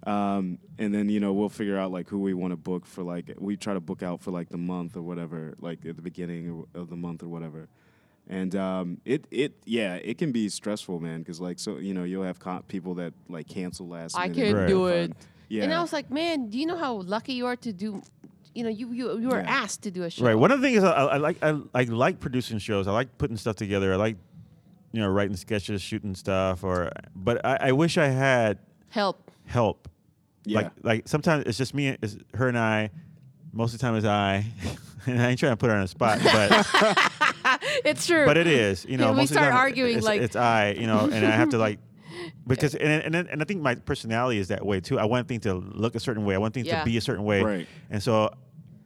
Um, and then you know we'll figure out like who we want to book for like we try to book out for like the month or whatever, like at the beginning of the month or whatever. And um, it it yeah it can be stressful, man, because like so you know you'll have co- people that like cancel last. I minute. can Right. do it. Yeah. And I was like, man, do you know how lucky you are to do? You know, you you, you were Yeah. asked to do a show. Right. One of the things I, I like I, I like producing shows. I like putting stuff together. I like you know writing sketches, shooting stuff. Or but I, I wish I had Help. help. Yeah. Like like sometimes it's just me, it's her and I. Most of the time it's I, and I ain't trying to put her on the spot, but It's true. but it is. You know, Yeah, we most of the start time arguing, it's, like- it's I. You know, and I have to like because and and, and I think my personality is that way too. I want things to look a certain way. I want things Yeah. to be a certain way. Right. And so,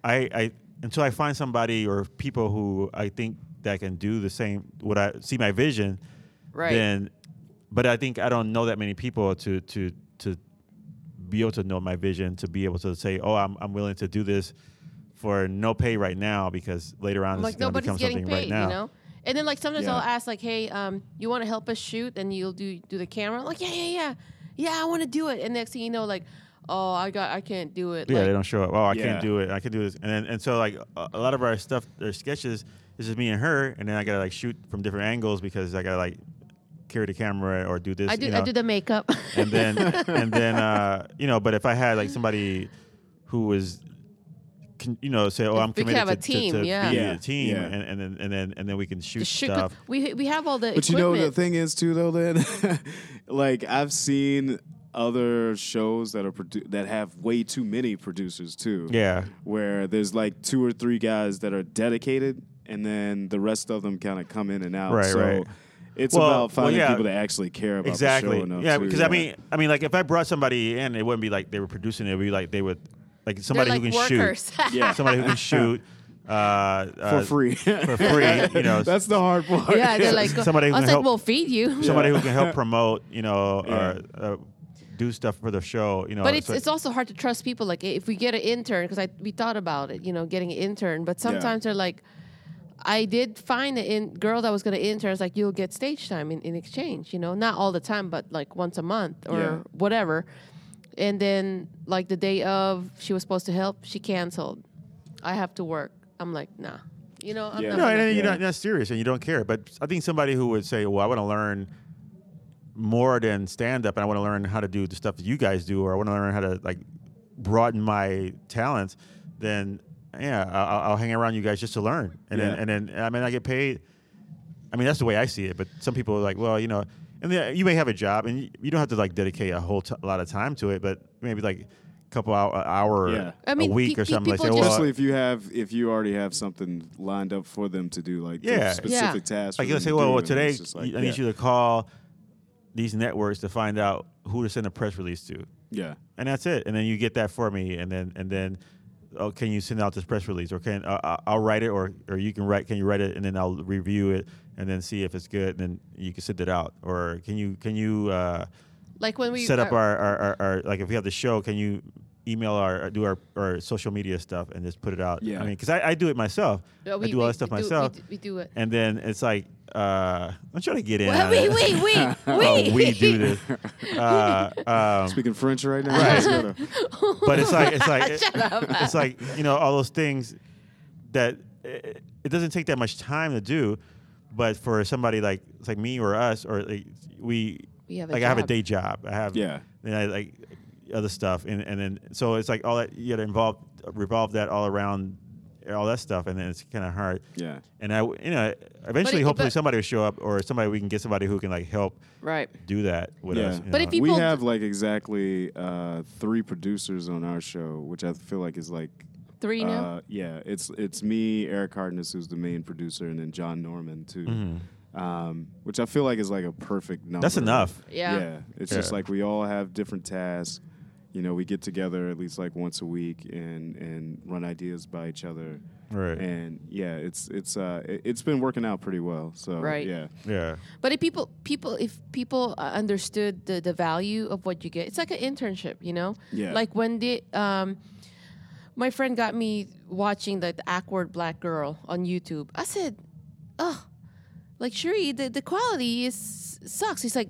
I I until I find somebody or people who I think that can do the same what I see my vision, Right. then. But I think I don't know that many people to to to be able to know my vision to be able to say, oh, I'm I'm willing to do this for no pay right now because later on I'm it's like going to nobody's become getting something paid, right now. you know. And then like sometimes Yeah. I'll ask like, "Hey, um, you want to help us shoot?" And you'll do do the camera. I'm like, "Yeah, yeah, yeah, yeah, I want to do it." And next thing you know, like, "Oh, I got, I can't do it." Yeah, like, they don't show up. Oh, I Yeah. can't do it. I can do this, and then, and so like a, a lot of our stuff, their sketches, is just me and her, and then I gotta like shoot from different angles because I gotta like carry the camera or do this. I do, you know? I do the makeup. and then and then uh, you know, but if I had like somebody who was, con- you know, say, oh, I'm we committed have to, to- team, to yeah. be Yeah, a team, yeah. and, and then and then and then we can shoot, shoot- stuff. we we have all the But you know the thing is too though then like I've seen other shows that are produ- that have way too many producers too. Yeah. Where there's like two or three guys that are dedicated and then the rest of them kind of come in and out. Right, so right. It's Well- about well, finding yeah. people that actually care about exactly. the show enough. yeah, too, because I mean, I mean, like if I brought somebody in, it wouldn't be like they were producing. It It would be like they would, like somebody like who can workers. shoot. Yeah. somebody who can shoot uh, for uh, free. for free. You know, That's the hard part. yeah, they're like, Somebody who I was can like, help- "We'll feed you." somebody who can help promote. You know, Yeah. or uh, do stuff for the show. You know, But it's so- it's also hard to trust people. Like if we get an intern, because I we thought about it, you know, getting an intern. But sometimes they're like, I did find an in, girl that was going to intern. was like you'll get stage time in, in exchange. You know, not all the time, but like once a month or Yeah. whatever. And then like the day of, she was supposed to help. She canceled. I have to work. I'm like, nah. You know, I'm Yeah. not. No, gonna- and you're not, not serious and you don't care. But I think somebody who would say, "Well, I want to learn more than stand up, and I want to learn how to do the stuff that you guys do, or I want to learn how to like broaden my talents," then yeah, I'll, I'll hang around you guys just to learn, and Yeah. then and then I mean I get paid. I mean that's the way I see it. But some people are like, well, you know, and then you may have a job, and you, you don't have to like dedicate a whole t- lot of time to it, but maybe like a couple hour, hour Yeah. I mean, a week pe- or something. Like, that. people well, uh, Especially if you have if you already have something lined up for them to do, like Yeah. specific Yeah. tasks. Like for you them say, well, well today like, I need yeah. you to call these networks to find out who to send a press release to, Yeah. and that's it. And then you get that for me, and then and then, oh, can you send out this press release, or can uh, I- I'll write it, or or you can write, can you write it, and then I'll review it, and then see if it's good, and then you can send it out, or can you can you uh, like when we set up uh, our, our, our, our like if we have the show, can you email our do our, our social media stuff and just put it out? Yeah. I mean, because I, I do it myself. uh, I do all that stuff we do- myself. we do- we do it. And then it's like, uh, I'm trying to get in. Wait, on wait, it. wait, wait, Oh, wait. we do this. Uh, um, Speaking French right now. Right. Let's go to- but it's like it's like Shut up. it's like you know all those things that it, it doesn't take that much time to do, but for somebody like it's like me or us or like, we We have a like I have a day job. I have Yeah. and I like other stuff and and then so it's like all that you got to involve revolve that all around all that stuff and then it's kind of hard. Yeah. And I, you know, eventually, it- hopefully, but- somebody will show up, or somebody we can get somebody who can like help Right. do that with Yeah. us. you But know. if you- we have like exactly uh, three producers on our show, which I feel like is like Three now. uh, yeah, it's it's me, Eric Hardness, who's the main producer, and then John Norman too. Um, which I feel like is like a perfect number. Mm-hmm. That's enough. Yeah. Yeah, it's just like we all have different tasks. You know, we get together at least like once a week and and run ideas by each other. Right. And yeah, it's it's uh it, it's been working out pretty well. So Right. yeah. yeah. But if people, people, if people uh, understood the, the value of what you get, it's like an internship, you know. Yeah. Like when the um, my friend got me watching the, the awkward black girl on YouTube. I said, "Oh, like Shuri, the the quality is sucks." He's like,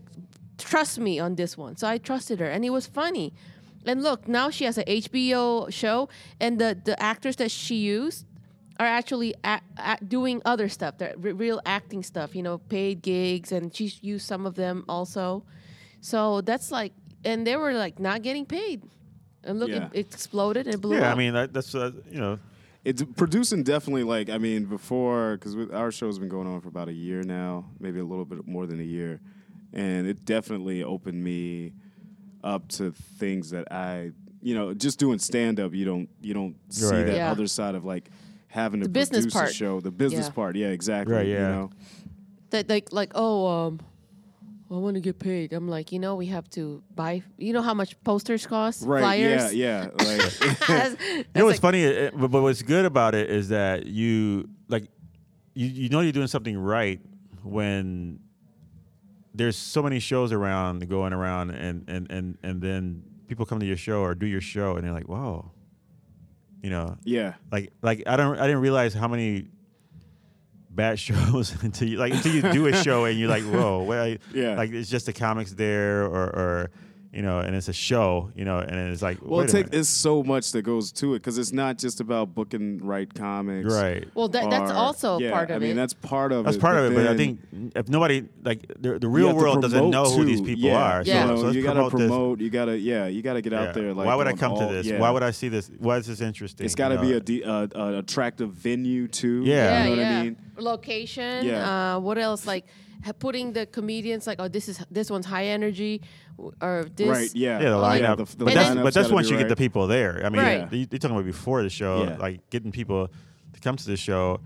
"Trust me on this one." So I trusted her, and it was funny. And look, now she has an HBO show, and the the actors that she used are actually a a doing other stuff, that re- real acting stuff, you know, paid gigs, and she's used some of them also. So that's like, and they were like not getting paid, and look, Yeah. it, it exploded and it blew Yeah. up. I mean, that, that's uh, you know, It's producing definitely like I mean before because our show's been going on for about a year now, maybe a little bit more than a year, and it definitely opened me up to things that I you know just doing stand up you don't you don't see Right. that Yeah. other side of like having to The business produce a show the business Yeah. part yeah exactly Right, you yeah. know that like like oh um I want to get paid. I'm like, you know, we have to buy. You know how much posters cost? Right? Flyers. Yeah, yeah. Like, That's- You know what's like- funny, It- but, but what's good about it is that you like you you know you're doing something right when there's so many shows around going around and and and and then people come to your show or do your show and they're like, "Wow." You know, yeah. like like I don't I didn't realize how many bad shows until you like until you do a show and you're like, "Whoa, well, Yeah. like it's just the comics there or or you know, and it's a show, you know, and it's like, Well, wait it a take, minute. it's so much that goes to it because it's not just about booking right comics. right. Well, that, that's or- also yeah, part of it. I mean, that's part of That's it. part of it, but I think if nobody like the, the real world doesn't promote know who these people yeah. are. Yeah. So, So, so let's you gotta promote, promote. You gotta, yeah, you gotta get this. out there. Like, Why would I come all- to this? yeah. Why would I see this? Why is this interesting? It's got to You be know? a, de- uh, an attractive venue too. Yeah. yeah, you know yeah. what I mean. Location. Yeah. Uh, what else? Like putting the comedians like, oh, this is this one's high energy, w- or this. Right. Yeah. Yeah, the Oh, yeah. lineup. the- the but, that's, but that's once be you get the people there. I mean, Right. you- you're talking about before the show, Yeah. like getting people to come to the show.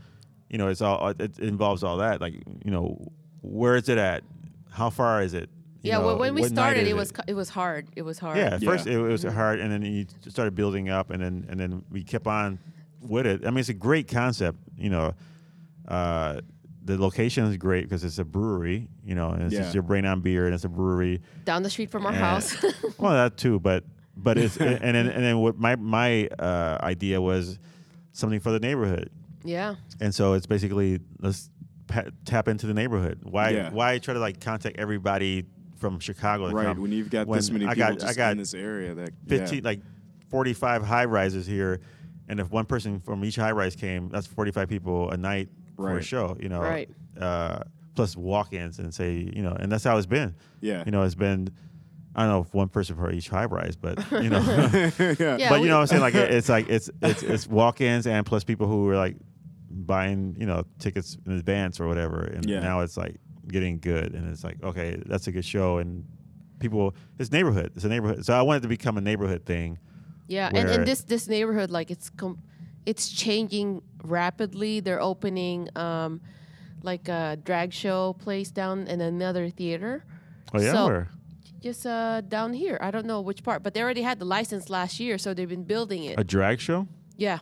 You know, it's all it involves all that. Like, you know, where is it at? How far is it? You Yeah. know, well, when we started, is it was cu- it was hard. It was hard. Yeah, at Yeah. first it was Mm-hmm. hard, and then you started building up, and then and then we kept on with it. I mean, it's a great concept. You know, uh, the location is great because it's a brewery. You know, and it's Yeah. just your brain on beer, and it's a brewery. Down the street from our And- house. well, that too, but but it's and then and then what my my uh, idea was something for the neighborhood, yeah. and so it's basically let's pa- tap into the neighborhood. Why Yeah. why try to like contact everybody from Chicago? Right. come When you've got when this many I people got- I got in this area, that 15 yeah. like 45 high rises here and if one person from each high rise came that's 45 people a night for a show you know Right. uh, plus walk-ins and say you know and that's how it's been Yeah. you know it's been I don't know if one person for each high rise, but you know, yeah. Yeah, but you know what I'm saying. Like it's like it's it's it's walk-ins and plus people who were like buying you know tickets in advance or whatever, and Yeah. now it's like getting good, and it's like okay, that's a good show, and people it's neighborhood, it's a neighborhood. So I wanted to become a neighborhood thing. Yeah, and, where- and this this neighborhood like it's com- it's changing rapidly. They're opening um, like a drag show place down in another theater. Oh yeah, So- where? Just uh, down here. I don't know which part, but they already had the license last year, so they've been building it. a drag show. yeah.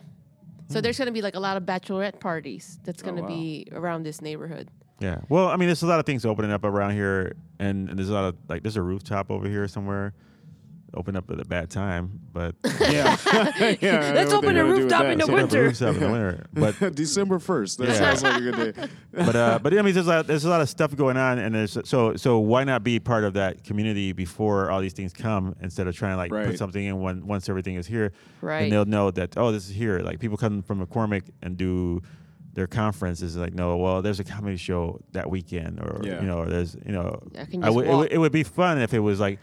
So there's going to be like a lot of bachelorette parties that's going to Hmm. Oh, wow. be around this neighborhood. Yeah. Well, I mean, there's a lot of things opening up around here, and, and there's a lot of like there's a rooftop over here somewhere. Open up at a bad time, but yeah. yeah. Let's open a rooftop in the Open up a winter. rooftop in the winter. But December first. That Yeah. sounds like a good day. but uh, but I mean, there's a lot, there's a lot of stuff going on, and there's so so why not be part of that community before all these things come instead of trying to like put something in when once everything is here, Right. And they'll know that oh, this is here. Like people come from McCormick and do their conferences like no well there's a comedy show that weekend or Yeah. you know or there's you know I can I just would- it, walk. would, it would be fun if it was like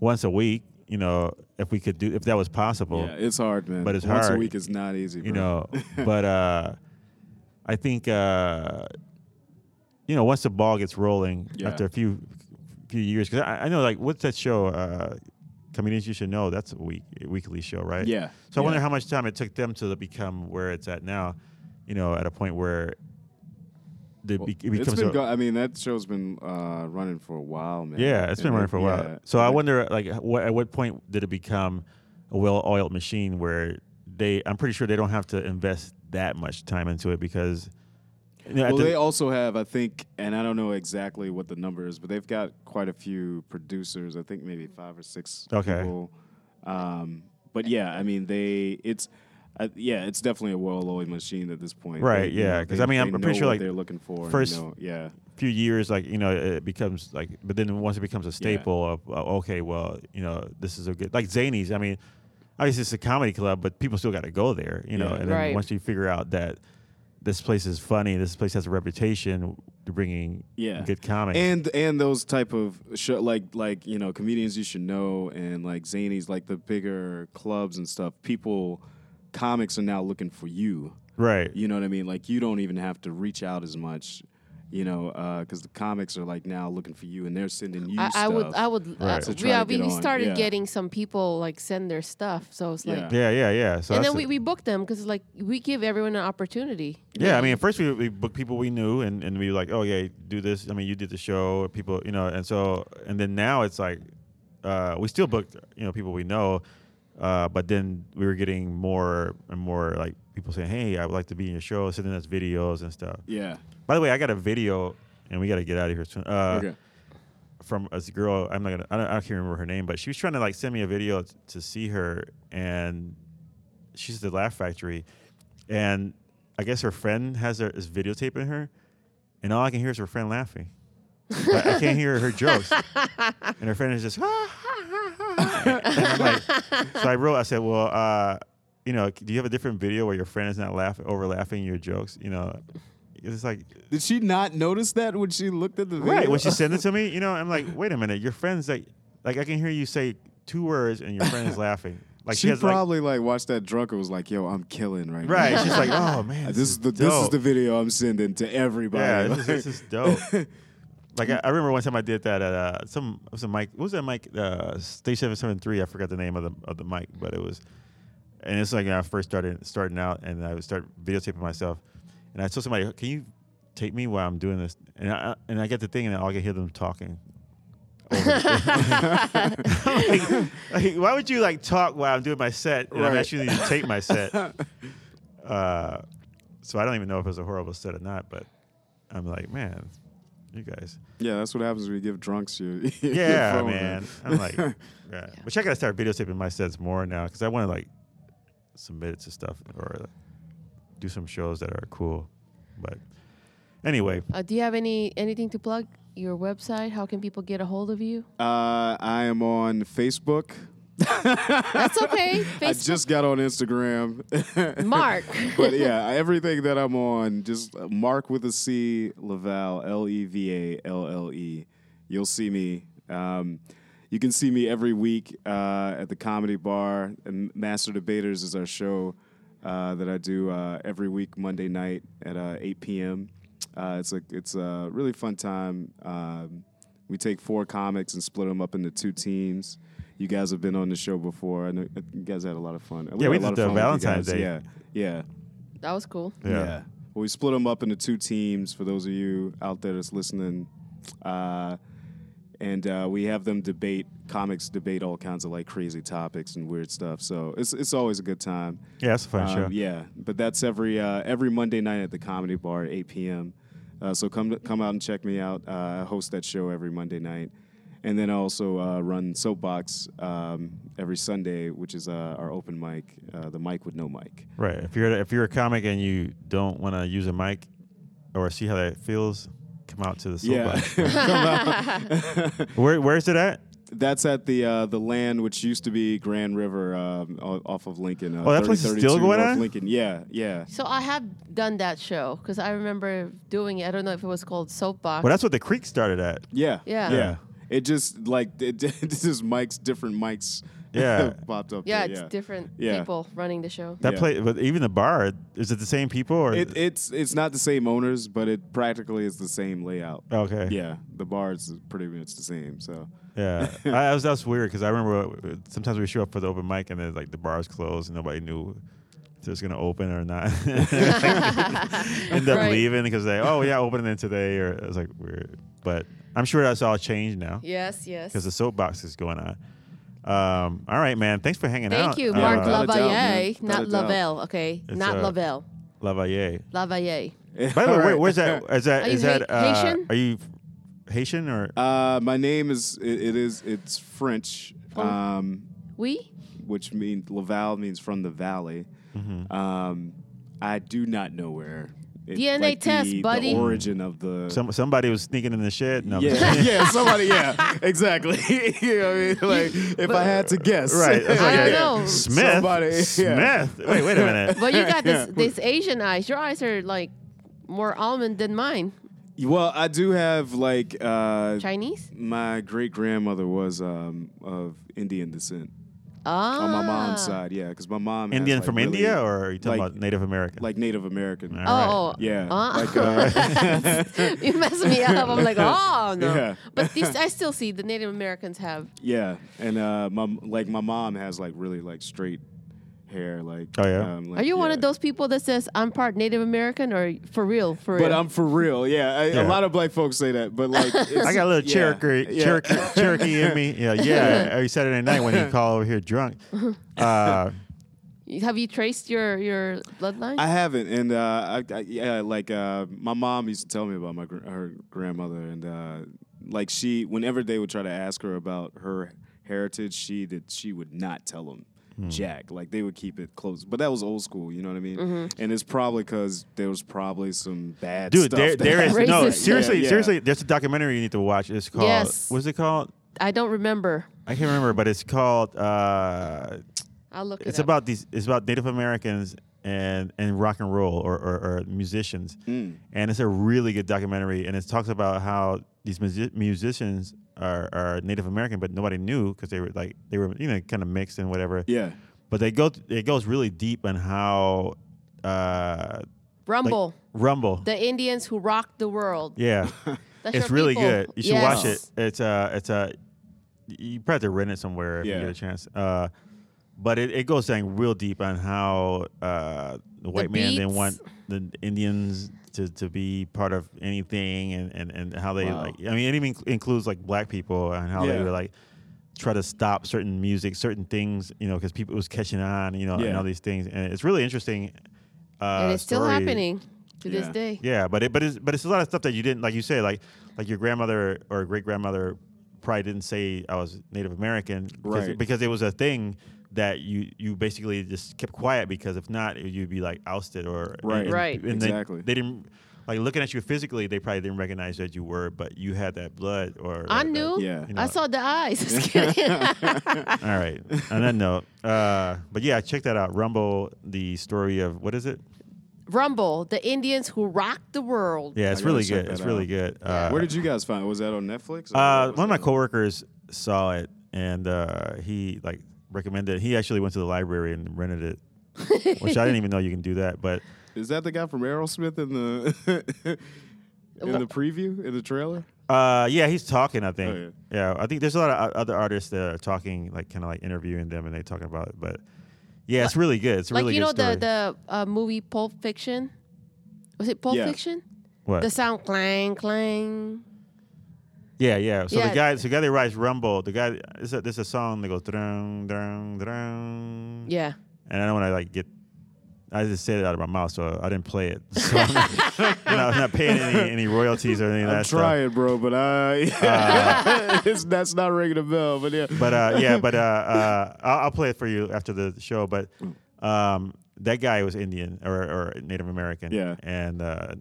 once a week you know if we could do if that was possible Yeah, it's hard, man. But it's Once hard. a week is not easy. you know. but uh, I think uh, you know once the ball gets rolling Yeah. after a few few years, because I, I know like what's that show? Uh, Comedians you should know. That's a week a weekly show, right? Yeah. So I wonder how much time it took them to become where it's at now. You know, at a point where the Well, be, it it's becomes been a, go- I mean, that show's been uh, running for a while, man. yeah, it's been And running for a while. yeah, So I wonder, like, what, at what point did it become a well-oiled machine where they? I'm pretty sure they don't have to invest that much time into it because. You know, Well, the- they also have, I think, and I don't know exactly what the number is, but they've got quite a few producers. I think maybe five or six Okay. people. Um, but yeah, I mean, they it's. Uh, yeah, it's definitely a well-oiled machine at this point. Right, They, you yeah, know, 'cause they- I mean, I'm pretty know sure, what like, they're looking for. first- you know, yeah, A few years, like you know, it becomes like, but then once it becomes a staple of, uh, okay, well, you know, this is a good like Zanies. I mean, obviously it's a comedy club, but people still got to go there, you know. Yeah. And then Right. once you figure out that this place is funny, this place has a reputation bringing Yeah. good comedy, and and those type of show like like you know comedians you should know and like zanies like the bigger clubs and stuff people comics are now looking for you right, you know what i mean like you don't even have to reach out as much You know, because the comics are like now looking for you, and they're sending you I, stuff. I would, I would, uh, Right. To try yeah, to get we on, started yeah. getting some people like send their stuff, so it's like, Yeah. Yeah, yeah, yeah. So and then we, we book them because like we give everyone an opportunity. Yeah, I mean, at first we, we booked people we knew, and, and we were like, oh yeah, do this. I mean, you did the show, people, you know, and so and then now it's like, uh, we still booked, you know, people we know, uh, but then we were getting more and more like people saying, hey, I would like to be in your show, sending us videos and stuff. yeah. By the way, I got a video, and we got to get out of here soon. Uh, okay. From a girl, I'm not gonna, I, don't, I can't remember her name, but she was trying to like send me a video t- to see her, and she's at the Laugh Factory, and I guess her friend has her is videotaping her, and all I can hear is her friend laughing. But I can't hear her jokes, and her friend is just. I'm like, so I wrote. I said, "Well, uh, you know, do you have a different video where your friend is not laughing over laughing your jokes? You know, it's like Did she not notice that when she looked at the video? right when she sent it to me. You know, I'm like, wait a minute, your friend's like, like I can hear you say two words and your friend is laughing. Like she has probably like, watched that drunk and was like, "Yo, I'm killing right, right. now." Right? She's like, oh man, this, is the this is the video I'm sending to everybody. Yeah, this, is- this is dope. Like I, I remember one time I did that at uh, some was a mic. What was that mic? Uh, Stage Seven Seven Three. I forgot the name of the of the mic, but it was. And it's like when I first started starting out, and I would start videotaping myself, and I told somebody, "Can you tape me while I'm doing this?" And I and I get the thing, and I can hear them talking. like, like, why would you like talk while I'm doing my set? And I'm actually tape my set. Uh, so I don't even know if it was a horrible set or not, but I'm like, man, you guys. yeah, that's what happens when you give drunks your, your Yeah, phone. man. I'm like, yeah. Which I gotta start videotaping my sets more now because I want to like submit it to stuff or like, do some shows that are cool. But anyway, Uh, do you have any anything to plug? Your website? How can people get a hold of you? Uh, I am on Facebook. That's okay. I just got on Instagram. Mark. but yeah, everything that I'm on, just uh, Mark with a C, Laval, L E V A L L E. You'll see me. Um, you can see me every week uh, at the Comedy Bar. And Master Debaters is our show uh, that I do uh, every week Monday night at uh, 8 p.m. Uh, it's a it's a really fun time. Um, we take four comics and split them up into two teams. You guys have been on the show before. I know you guys had a lot of fun. Yeah, we had did the fun with you Valentine's. Day. Yeah, yeah. that was cool. yeah. Well, we split them up into two teams for those of you out there that's listening. Uh, and uh, we have them debate comics, debate all kinds of like crazy topics and weird stuff. So it's it's always a good time. Yeah, it's a fun Um, show. Yeah, but that's every uh, every Monday night at the Comedy Bar at 8 p.m. Uh, so come come out and check me out. Uh, I host that show every Monday night, and then I also uh, run Soapbox um, every Sunday, which is uh, our open mic, uh, the mic with no mic. Right. If you're if you're a comic and you don't want to use a mic or see how that feels, come out to the soapbox. Yeah. Where where's it at? That's at the uh, the land which used to be Grand River um, off of Lincoln. Uh, Oh, that place is still going North on? Lincoln. Yeah, yeah. So I have done that show because I remember doing it. I don't know if it was called Soapbox. Well, that's what the creek started at. Yeah. Yeah. Yeah. It just like it, this is mics, different mics. Yeah. popped up. yeah, there, it's different Yeah. people running the show. That Yeah. place, but even the bar, is it the same people or? It, it's it's not the same owners, but it practically is the same layout. okay. Yeah, the bar is pretty much the same. So Yeah, I, I was that's weird because I remember uh, sometimes we show up for the open mic and then like the bars closed and nobody knew if it was gonna open or not. End up Right. leaving because they oh yeah opening it today or it was like weird. But I'm sure that's all changed now Yes, yes. because the soapbox is going on. Um, all right, man. Thanks for hanging out. Thank you, Uh, Mark without a doubt, Lavalle, not Without. Lavelle. Okay, It's, not uh, Lavelle. Lavalle. Lavalle. By the way, where, where's that? Is that Are is you that Ha- uh, Haitian? Are you Haitian or? uh, my name is it, it is it's French, Oh. um, We? which means Laval means from the valley. Mm-hmm. Um, I do not know where. It, DNA like test, the, buddy. The origin of the Some somebody was sneaking in the shed. No, I'm just yeah, kidding. yeah, somebody, yeah, exactly. you know what I mean? Like, if I had to guess, Right. That's I like don't a- know. Smith. Somebody, yeah. Smith. Wait, wait a minute. But you got this this Asian eyes. Your eyes are like more almond than mine. Well, I do have like uh, Chinese? my great grandmother was um, of Indian descent. Ah. on my mom's side. Yeah, because my mom has, Indian like, from really, India, or are you talking like- about Native American? like Native American. All right. Oh, Yeah, Uh, like uh, you messed me up. I'm like, oh no. Yeah. But these, I still see the Native Americans have. yeah, and uh, my like my mom has like really like straight hair. Like, Oh, yeah? um, like, Are you one of those people that says I'm part Native American or for real? For real? But I'm for real. Yeah, I, Yeah. a lot of black folks say that. But like, it's, I got a little yeah, Cherokee, yeah. Cherokee, Cherokee in me. Yeah, yeah. Every Saturday night when he call over here drunk. Uh, have you traced your your bloodline? I haven't, and uh, I, I, yeah, like uh, my mom used to tell me about my gr- her grandmother, and uh, like she, whenever they would try to ask her about her heritage, she that she would not tell them jack. Like they would keep it close, but that was old school. You know what I mean? Mm-hmm. And it's probably because there was probably some bad dude, stuff. there, there is no seriously, yeah. seriously. There's a documentary you need to watch. It's called. Yes. What's it called? I don't remember. I can't remember, but it's called. Uh, I'll look it it's up. about these. It's about Native Americans and and rock and roll or, or, or musicians, Mm. and it's a really good documentary. And it talks about how these musi- musicians are, are Native American, but nobody knew because they were like they were you know kind of mixed and whatever. Yeah, But they go. It goes really deep on how. Uh, like, Rumble, Rumble. the Indians who rocked the world. yeah. That's it's really people. good. You should watch it. It's uh it's a you probably have to rent it somewhere if Yeah. you get a chance. Uh, but it, it goes down real deep on how uh, the white man didn't want the Indians to, to be part of anything, and, and, and how they Wow. like. I mean, it even includes like black people and how they were like try to stop certain music, certain things, you know, because people was catching on, you know, and all these things, and it's really interesting. Uh, and it's still happening to this day. Yeah, but it but it's but it's a lot of stuff that you didn't like. You say like like your grandmother or great grandmother probably didn't say I was Native American Right. because it was a thing that you you basically just kept quiet because if not you'd be like ousted or Right. and- Right. and Exactly. they, didn't like looking at you physically they probably didn't recognize that you were but you had that blood or I that- that- knew. Yeah. you know. I saw the eyes. Just kidding. all right on that note uh, but yeah check that out Rumble the story of what is it Rumble, the Indians who rocked the world. yeah it's really good it's that really good Yeah. uh, Where did you guys find? it? Was that on Netflix? Uh, one of my coworkers saw it, and uh, he like recommended. it. He actually went to the library and rented it, which I didn't even know you can do that. But Is that the guy from Aerosmith in the in the preview in the trailer? uh, yeah, he's talking. I think. Oh, yeah. I think there's a lot of other artists that are talking, like kind of like interviewing them, and they talking about it. But yeah, it's really good. It's a like really you know story. the the uh, movie Pulp Fiction. Was it Pulp Yeah. Fiction? what? The sound clang clang. Yeah, yeah. So Yeah. the guy, so the guy that writes Rumble, the guy, there's a, there's a song that goes drung, drung, drung. Yeah. and I don't want to like get. I just said it out of my mouth, so I didn't play it. So I'm, not, I'm not- I'm not paying any, any royalties or anything. of that I'm stuff. trying, bro, but uh, it's, that's not ringing a bell. But yeah, But uh, yeah, but uh, uh, I'll, I'll play it for you after the show. But um, that guy was Indian or, or Native American. Yeah. and uh,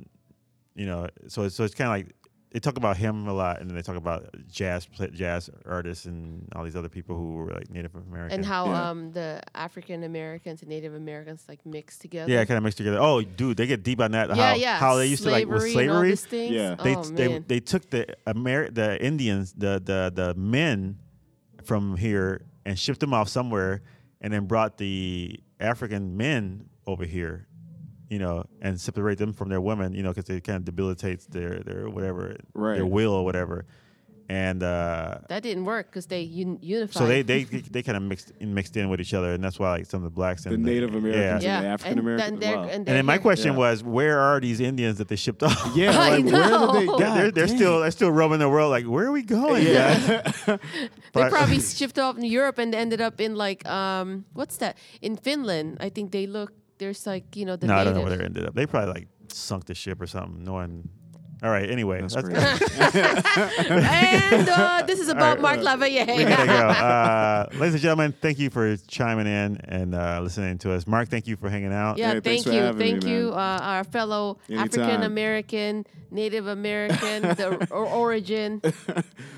you know, so so it's kind of like they talk about him a lot, and then they talk about jazz jazz artists and all these other people who were like Native American. And how Yeah. um the African Americans and Native Americans like mixed together. yeah, kind of mixed together. Oh, dude, they get deep on that. yeah, how, yeah. how they used to like with and all slavery. these things. Yeah. they oh, they man. they took the Amer- the Indians the the the men from here and shipped them off somewhere, and then brought the African men over here, you know, and separate them from their women, you know, because it kind of debilitates their their whatever Right. their will or whatever, and uh, that didn't work because they un- unified. so they they they kind of mixed in, mixed in with each other, and that's why like some of the blacks and the and Native Americans yeah. yeah, and the African Americans. then they're- Wow. and, And then my question Yeah. was, where are these Indians that they shipped off? yeah, I like where did they? know. God they're, they're still they're still roaming the world. Like, where are we going, guys? They But- probably shipped off in Europe and ended up in like um what's that in Finland? I think they look. There's like you know the no, I don't know where they ended up. They probably like sunk the ship or something. No one. All right. Anyway, That's that's- crazy. and uh, this is about right, Mark Lavalle. we gotta go. Uh, ladies and gentlemen, thank you for chiming in and uh, listening to us. Mark, thank you for hanging out. Yeah, Hey, thank you, having me, thank you, uh, our fellow African American, Native American, the or origin.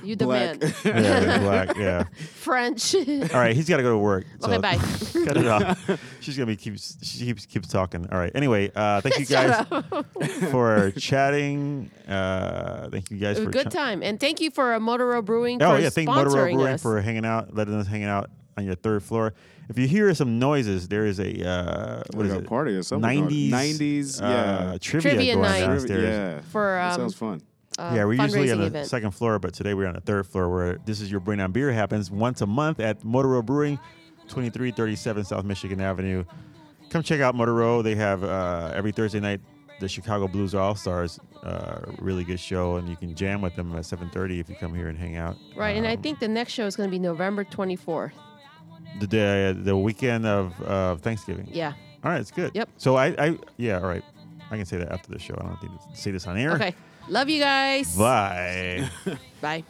You the Black. man. Yeah, black. Yeah. French. All right, he's got to go to work. okay, bye. cut it off. She's gonna be keeps she keeps keeps talking. All right. Anyway, uh, thank you guys for chatting. Uh, thank you guys It was for a good chi- time, and thank you for uh, Motor Row Brewing Oh for yeah, thank sponsoring Motor Row Brewing us. for hanging out, letting us hang out on your third floor. If you hear some noises, there is a uh, what is Like a it? party or something 90s, 90s, uh, yeah. trivia, Trivia going night. downstairs. Yeah. For, that um, sounds fun. uh, yeah, we're usually on the event. second floor, but today we're on the third floor where this is your Brain on Beer happens once a month at Motor Row Brewing, 2337 South Michigan Avenue. Come check out Motor Row. They have uh, every Thursday night the Chicago Blues All Stars, uh, really good show, and you can jam with them at 7:30 if you come here and hang out. Right, and I Um, think the next show is going to be November 24th. the day, the weekend of uh, Thanksgiving. Yeah. All right, it's good. Yep. So I, I, yeah, all right. I can say that after the show. I don't need to say this on air. Okay. Love you guys. Bye. Bye.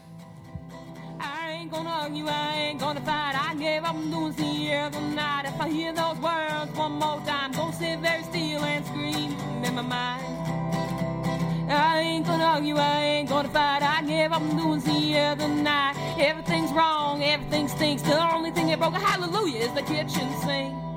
I ain't gonna argue, I ain't gonna fight. I gave up on doing the other night. If I hear those words one more time, gonna sit very still and scream in my mind. I ain't gonna argue, I ain't gonna fight. I gave up doing the other night. Everything's wrong, everything stinks. The only thing that broke a hallelujah is the kitchen sink.